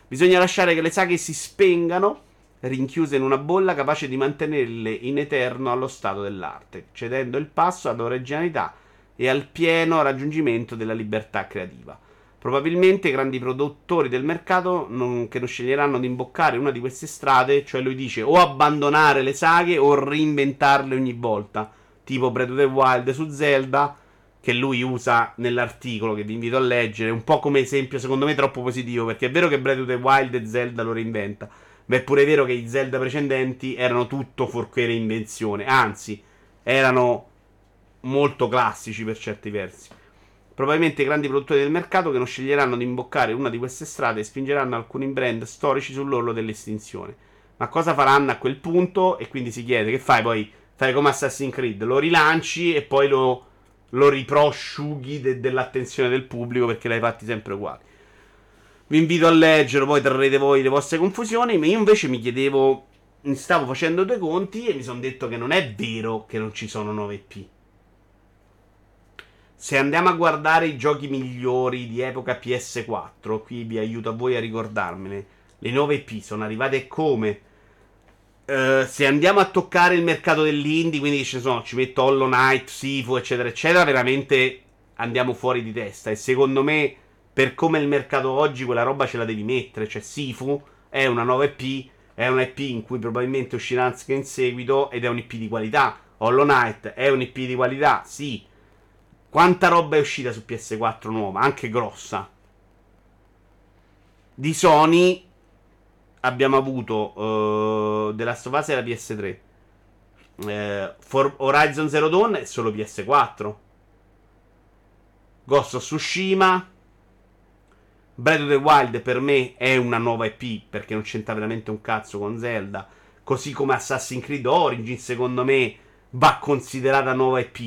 Bisogna lasciare che le saghe si spengano, rinchiuse in una bolla capace di mantenerle in eterno allo stato dell'arte, cedendo il passo ad originalità e al pieno raggiungimento della libertà creativa. Probabilmente i grandi produttori del mercato non, che non sceglieranno di imboccare una di queste strade, cioè lui dice o abbandonare le saghe o reinventarle ogni volta, tipo Breath of the Wild su Zelda, che lui usa nell'articolo che vi invito a leggere, un po' come esempio secondo me troppo positivo, perché è vero che Breath of the Wild e Zelda lo reinventa, ma è pure vero che i Zelda precedenti erano tutto fuorché reinvenzione, anzi, erano molto classici per certi versi. Probabilmente i grandi produttori del mercato che non sceglieranno di imboccare una di queste strade spingeranno alcuni brand storici sull'orlo dell'estinzione. Ma cosa faranno a quel punto? E quindi si chiede: che fai poi? Fai come Assassin's Creed, lo rilanci e poi lo, lo riprosciughi de- dell'attenzione del pubblico perché l'hai fatti sempre uguali. Vi invito a leggere, poi trarrete voi le vostre confusioni. Ma io invece mi chiedevo, mi stavo facendo due conti e mi sono detto che non è vero che non ci sono 9P se andiamo a guardare i giochi migliori di epoca PS4, qui vi aiuto a voi a ricordarmene. Le 9P sono arrivate come? Uh, se andiamo a toccare il mercato dell'indie, quindi ci, sono, ci metto Hollow Knight, Sifu, eccetera, eccetera, veramente andiamo fuori di testa. E secondo me, per come il mercato oggi, quella roba ce la devi mettere. Cioè, Sifu è una 9P, è un IP in cui probabilmente uscirà anche in seguito ed è un IP di qualità. Hollow Knight è un IP di qualità, sì quanta roba è uscita su PS4 nuova, anche grossa. Di Sony abbiamo avuto uh, The Last of Us e la PS3. Uh, For Horizon Zero Dawn è solo PS4. Ghost of Tsushima. Breath of the Wild per me è una nuova EP perché non c'entra veramente un cazzo con Zelda. Così come Assassin's Creed Origin, secondo me, va considerata nuova EP.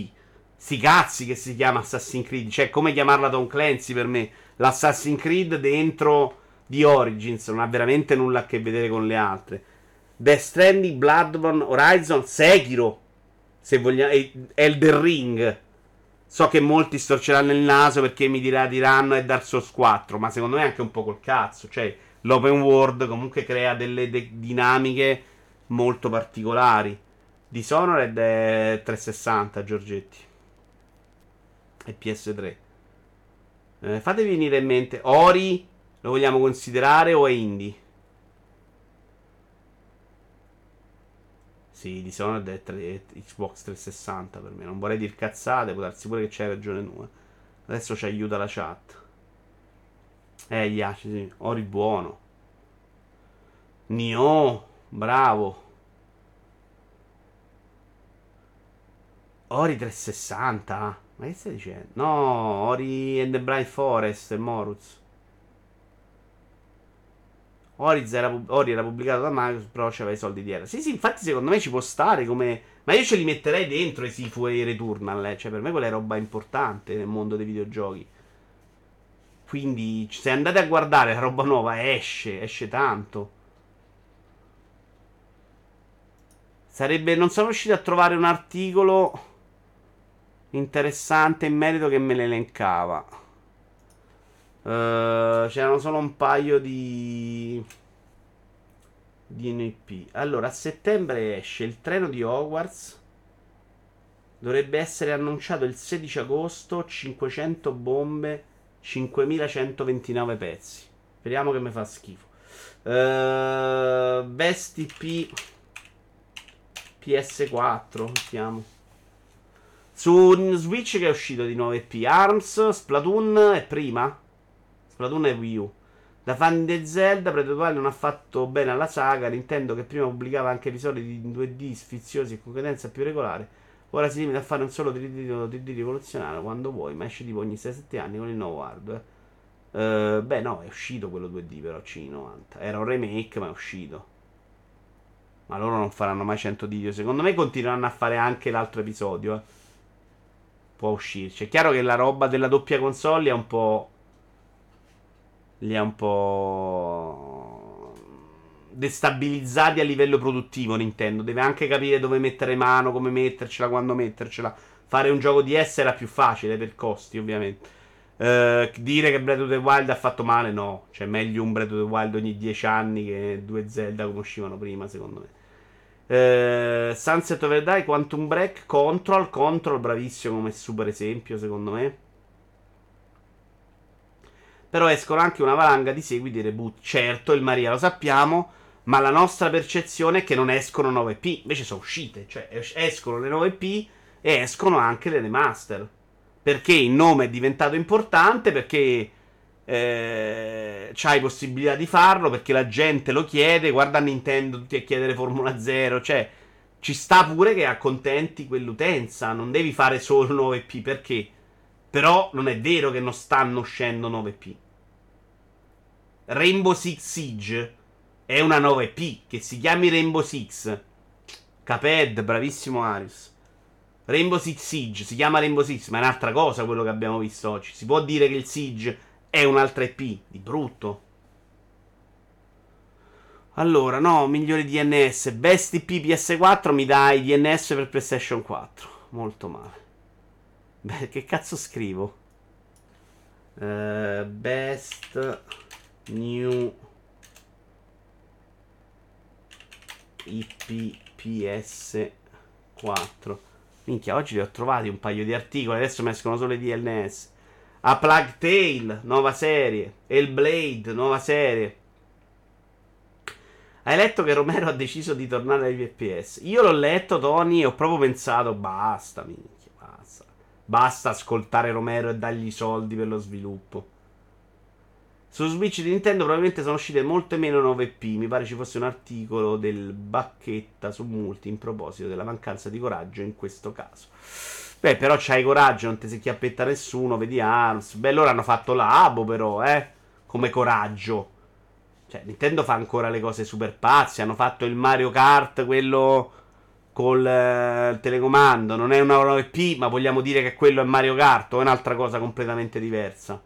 Sti cazzi che si chiama Assassin's Creed. Cioè, come chiamarla Tom Clancy per me? L'Assassin's Creed dentro di Origins non ha veramente nulla a che vedere con le altre. Death Stranding, Bloodborne, Horizon, Sekiro. Se vogliamo, Elder Ring. So che molti storceranno il naso perché mi dirà, diranno è Dark Souls 4. Ma secondo me è anche un po' col cazzo. Cioè, l'open world comunque crea delle de- dinamiche molto particolari. Dishonored è 360, Giorgetti e PS3. Eh, fatevi venire in mente, Ori lo vogliamo considerare o è indie? Sì, Dishonored è, 3, è Xbox 360 per me. Non vorrei dire cazzate, può darsi pure che c'hai ragione tu. Adesso ci aiuta la chat. Eh, Yashi, sì. Ori buono. Nio, bravo. Ori 360. Ma che stai dicendo? No, Ori and the Blind Forest, Moruz. Ori era, Ori era pubblicato da Microsoft, però c'aveva i soldi dietro. Sì, sì, infatti secondo me ci può stare come... Ma io ce li metterei dentro i Sifu e i Returnal, eh. Cioè, per me quella è roba importante nel mondo dei videogiochi. Quindi, se andate a guardare la roba nuova, esce, esce tanto. Sarebbe... Non sono riuscito a trovare un articolo interessante in merito che me l'elencava. Uh, c'erano solo un paio di di NP. Allora, a settembre esce il treno di Hogwarts. Dovrebbe essere annunciato il 16 agosto. 500 bombe, 5129 pezzi. Speriamo che mi fa schifo. Uh, Best P PS4. Mettiamo. Su Switch che è uscito di nuovo EP Arms, Splatoon è prima? Splatoon è Wii U. Da fan di Zelda, Breath non ha fatto bene alla saga. Nintendo che prima pubblicava anche episodi in 2D sfiziosi e con cadenza più regolare. Ora si limita a fare un solo 3D, 3D rivoluzionario quando vuoi, ma esce tipo ogni 6-7 anni con il nuovo hardware. Uh, beh, no, è uscito quello 2D però C90. Era un remake, ma è uscito. Ma loro non faranno mai 100 video. Secondo me continueranno a fare anche l'altro episodio. Eh può uscirci. È chiaro che la roba della doppia console è un po'. Li ha un po'. destabilizzati a livello produttivo. Nintendo deve anche capire dove mettere mano, come mettercela, quando mettercela. Fare un gioco di S era più facile per costi, ovviamente. Uh, dire che Breath of the Wild ha fatto male, no. Cioè, meglio un Breath of the Wild ogni 10 anni che due Zelda come uscivano prima, secondo me. Uh, Sunset Overdrive, Quantum Break, Control. Control, bravissimo come super esempio, secondo me. Però escono anche una valanga di seguiti e reboot. Certo, il Maria lo sappiamo. Ma la nostra percezione è che non escono 9P. Invece sono uscite. Cioè, escono le 9P e escono anche le remaster. Perché il nome è diventato importante, perché eh, c'hai possibilità di farlo, perché la gente lo chiede, guarda Nintendo tutti a chiedere Formula 0, cioè ci sta pure che accontenti quell'utenza, non devi fare solo 9P, perché? Però non è vero che non stanno uscendo 9P. Rainbow Six Siege è una 9P, che si chiami Rainbow Six. Caped, bravissimo Arius. Rainbow Six Siege si chiama Rainbow Six, ma è un'altra cosa quello che abbiamo visto oggi. Si può dire che il Siege è un'altra EP di brutto. Allora, no, migliore DNS. Best IP PS4 mi dai DNS per PlayStation 4. Molto male. Beh, che cazzo scrivo? Uh, best new IP PS4. Minchia, oggi li ho trovati un paio di articoli. Adesso mi escono solo i DNS. A Plague Tale, nuova serie. Hellblade, nuova serie. Hai letto che Romero ha deciso di tornare ai FPS? Io l'ho letto, Tony, e ho proprio pensato: basta, minchia, basta. Ascoltare Romero e dargli i soldi per lo sviluppo. Su Switch di Nintendo probabilmente sono uscite molte meno 9P. Mi pare ci fosse un articolo del Bacchetta su Multi in proposito della mancanza di coraggio in questo caso. Beh, però c'hai coraggio, non ti si chiappetta nessuno, vedi Arms. Beh, loro hanno fatto l'abo però, eh, come coraggio. Cioè, Nintendo fa ancora le cose super pazze. Hanno fatto il Mario Kart, quello col eh, telecomando. Non è una 9P, ma vogliamo dire che quello è Mario Kart o è un'altra cosa completamente diversa.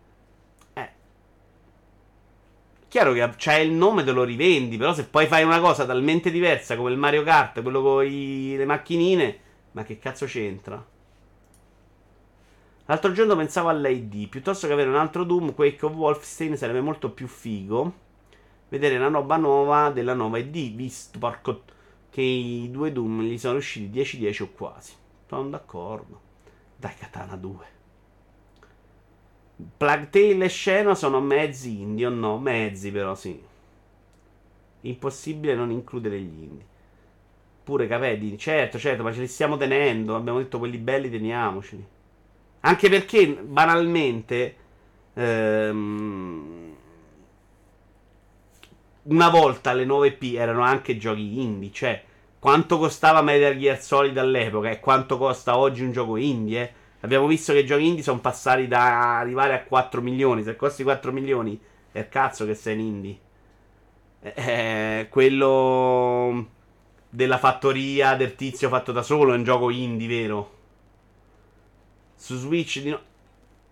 Chiaro che c'è il nome, te lo rivendi. Però se poi fai una cosa talmente diversa come il Mario Kart, quello con i, le macchinine, ma che cazzo c'entra? L'altro giorno pensavo all'ID. Piuttosto che avere un altro Doom, Quake of Wolfenstein sarebbe molto più figo. Vedere una roba nuova della nuova ID. Visto porco, che i due Doom gli sono usciti 10-10 o quasi. Sono d'accordo. Dai, Katana 2. Plague Tale e Scena sono mezzi indie o no? Mezzi però sì. Impossibile non includere gli indie. Pure Capedi, certo, certo, ma ce li stiamo tenendo. Abbiamo detto quelli belli teniamoceli. Anche perché banalmente ehm, una volta le 9P erano anche giochi indie, cioè quanto costava Metal Gear Solid all'epoca e quanto costa oggi un gioco indie, eh? Abbiamo visto che i giochi indie sono passati da arrivare a 4 milioni. Se costi 4 milioni, è il cazzo che sei in indie. Eh, eh, quello della fattoria del tizio fatto da solo è un gioco indie, vero? Su Switch no...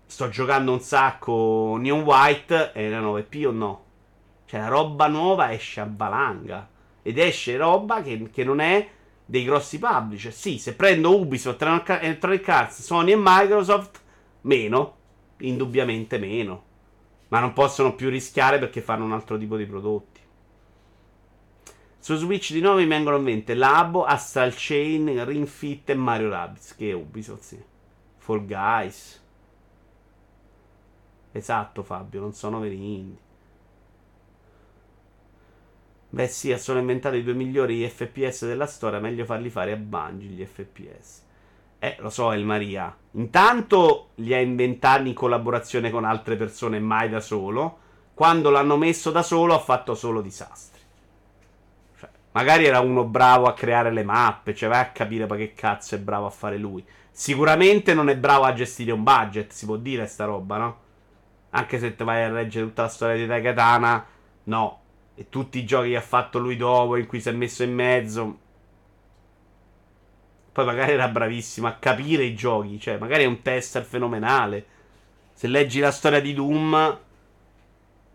sto giocando un sacco Neon White e la 9P o no? Cioè la roba nuova esce a valanga. Ed esce roba che, che non è dei grossi publisher. Sì, se prendo Ubisoft, Electronic Arts, Sony e Microsoft, meno, indubbiamente meno. Ma non possono più rischiare perché fanno un altro tipo di prodotti. Su Switch di nuovo mi vengono in mente Labo, Astral Chain, Ring Fit e Mario Rabbids, che è Ubisoft, sì. Fall Guys. Esatto, Fabio, non sono veri indie. Beh sì, sono inventati i due migliori FPS della storia, meglio farli fare a Bungie gli FPS. Eh, lo so, El Maria. Intanto li ha inventati in collaborazione con altre persone, mai da solo. Quando l'hanno messo da solo ha fatto solo disastri. Cioè, magari era uno bravo a creare le mappe, cioè vai a capire ma che cazzo è bravo a fare lui. Sicuramente non è bravo a gestire un budget, si può dire sta roba, no? Anche se te vai a leggere tutta la storia di Daikatana, no, e tutti i giochi che ha fatto lui dopo, in cui si è messo in mezzo. Poi magari era bravissimo a capire i giochi, cioè magari è un tester fenomenale. Se leggi la storia di Doom,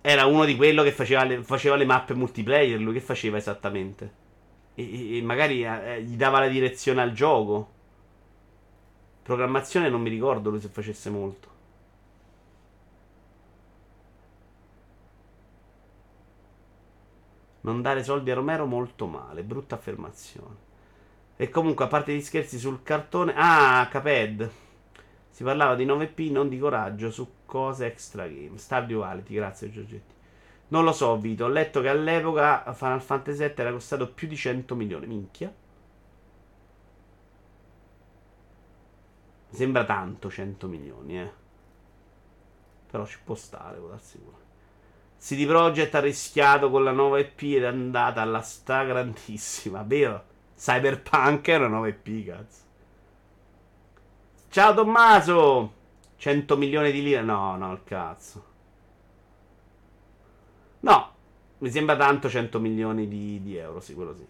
era uno di quello che faceva le, faceva le mappe multiplayer, lui che faceva esattamente. E, e magari eh, gli dava la direzione al gioco. Programmazione non mi ricordo lui se facesse molto. Non dare soldi a Romero molto male, brutta affermazione. E comunque, a parte gli scherzi sul cartone... Ah, Caped. Si parlava di 9P, non di coraggio, su cose extra game. Stardew Valley, grazie Giorgetti. Non lo so, Vito. Ho letto che all'epoca Final Fantasy VII era costato più di 100 milioni. Minchia. Mi sembra tanto 100 milioni, eh. Però ci può stare, può darsi pure. CD Projekt ha rischiato con la nuova EP ed è andata alla sta grandissima, vero? Cyberpunk è una nuova EP, cazzo. Ciao Tommaso! 100 milioni di lire? No, no, il cazzo. No, mi sembra tanto 100 milioni di, di euro, sì, quello sì.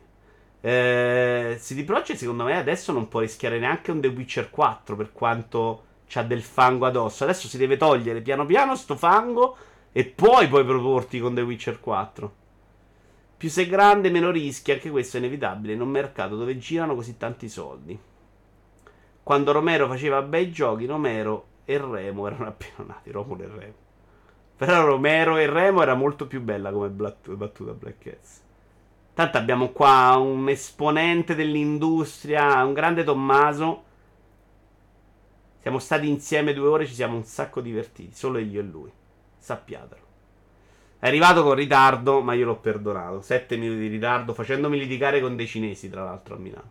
Eh, CD Projekt secondo me adesso non può rischiare neanche un The Witcher 4 per quanto c'ha del fango addosso. Adesso si deve togliere piano piano sto fango e poi puoi proporti con The Witcher 4. Più sei grande, meno rischi, anche questo è inevitabile in un mercato dove girano così tanti soldi. Quando Romero faceva bei giochi, Romero e Remo erano appena nati. Romolo e Remo. Però Romero e Remo era molto più bella come battuta Black Cats. Tanto abbiamo qua un esponente dell'industria, un grande Tommaso. Siamo stati insieme due ore, ci siamo un sacco divertiti, solo io e lui. Sappiatelo. È arrivato con ritardo, ma io l'ho perdonato. Sette minuti di ritardo, facendomi litigare con dei cinesi, tra l'altro, a Milano.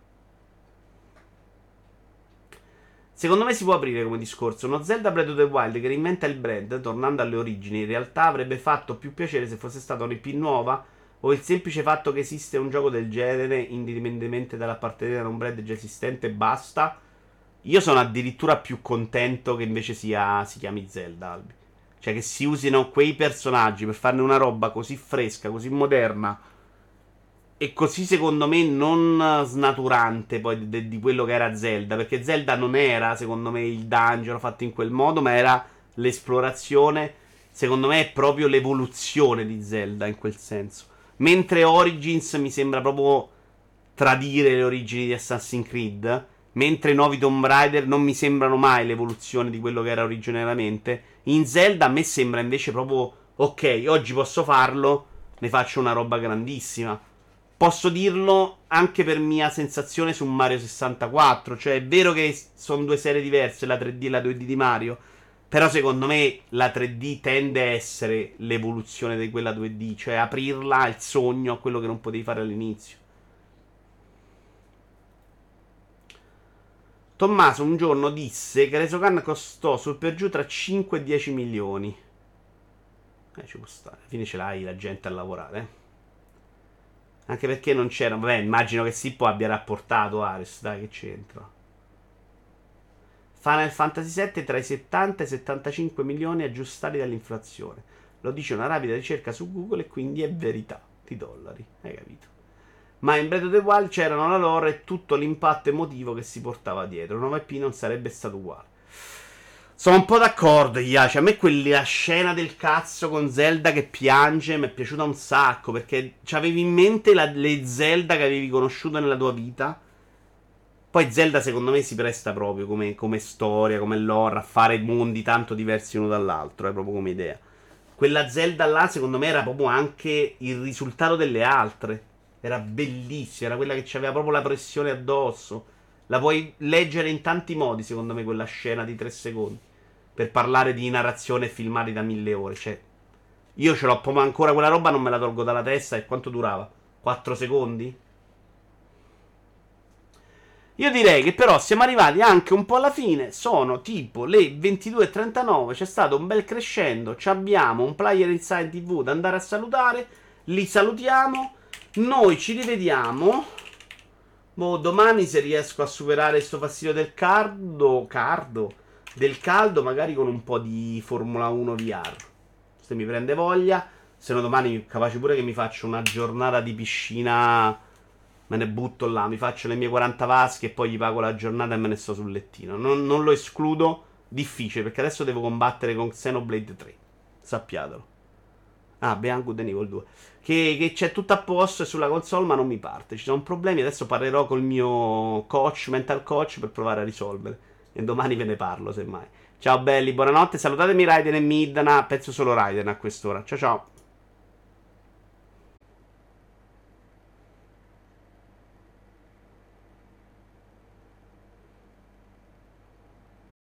Secondo me si può aprire come discorso. Uno Zelda Breath of the Wild che reinventa il brand, tornando alle origini, in realtà avrebbe fatto più piacere se fosse stata un'IP nuova o il semplice fatto che esiste un gioco del genere, indipendentemente dall'appartenere a un brand già esistente, basta. Io sono addirittura più contento che invece sia, si chiami Zelda, Albi. Cioè che si usino quei personaggi per farne una roba così fresca, così moderna e così secondo me non snaturante poi di, di, quello che era Zelda. Perché Zelda non era secondo me il dungeon fatto in quel modo, ma era l'esplorazione. Secondo me è proprio l'evoluzione di Zelda in quel senso. Mentre Origins mi sembra proprio tradire le origini di Assassin's Creed. Mentre i nuovi Tomb Raider non mi sembrano mai l'evoluzione di quello che era originariamente. In Zelda a me sembra invece proprio ok, oggi posso farlo, ne faccio una roba grandissima. Posso dirlo anche per mia sensazione su Mario 64. Cioè, è vero che sono due serie diverse, la 3D e la 2D di Mario. Però secondo me la 3D tende a essere l'evoluzione di quella 2D, cioè aprirla al sogno, a quello che non potevi fare all'inizio. Tommaso un giorno disse che Resogun costò sul per giù tra 5 e 10 milioni. Eh, ci può stare. Alla fine ce l'hai la gente a lavorare. Eh. Anche perché non c'era. Vabbè, immagino che Sippo abbia rapportato Ares. Dai, che c'entra. Final Fantasy VII tra i 70 e i 75 milioni aggiustati dall'inflazione. Lo dice una rapida ricerca su Google e quindi è verità di dollari. Hai capito? Ma in Breath of the Wild c'erano la lore e tutto l'impatto emotivo che si portava dietro. 9P non sarebbe stato uguale. Sono un po' d'accordo, Iaci. A me quella scena del cazzo con Zelda che piange mi è piaciuta un sacco. Perché avevi in mente la, le Zelda che avevi conosciuto nella tua vita. Poi Zelda secondo me si presta proprio come, come storia, come lore, a fare mondi tanto diversi uno dall'altro, è proprio come idea. Quella Zelda là secondo me era proprio anche il risultato delle altre. Era bellissima, era quella che aveva proprio la pressione addosso. La puoi leggere in tanti modi, secondo me, quella scena di tre secondi. Per parlare di narrazione filmati da mille ore. Cioè, io ce l'ho, ma ancora quella roba non me la tolgo dalla testa. E quanto durava? Quattro secondi? Io direi che però siamo arrivati anche un po' alla fine. Sono tipo le 22.39. C'è stato un bel crescendo. Ci abbiamo un player inside TV da andare a salutare. Li salutiamo. Noi ci rivediamo. Boh, domani se riesco a superare questo fastidio del cardo. Cardo. Del caldo, magari con un po' di Formula 1 VR. Se mi prende voglia. Se no, domani capace pure che mi faccio una giornata di piscina me ne butto là, mi faccio le mie 40 vasche e poi gli pago la giornata e me ne sto sul lettino. Non, non lo escludo, difficile, perché adesso devo combattere con Xenoblade 3. Sappiatelo. Ah, Good and Evil 2. Che, che, c'è tutto a posto e sulla console, ma non mi parte. Ci sono problemi. Adesso parlerò col mio coach, mental coach, per provare a risolvere. E domani ve ne parlo, semmai. Ciao belli, buonanotte. Salutatemi Raiden e Midna. Penso solo Raiden a quest'ora. Ciao ciao.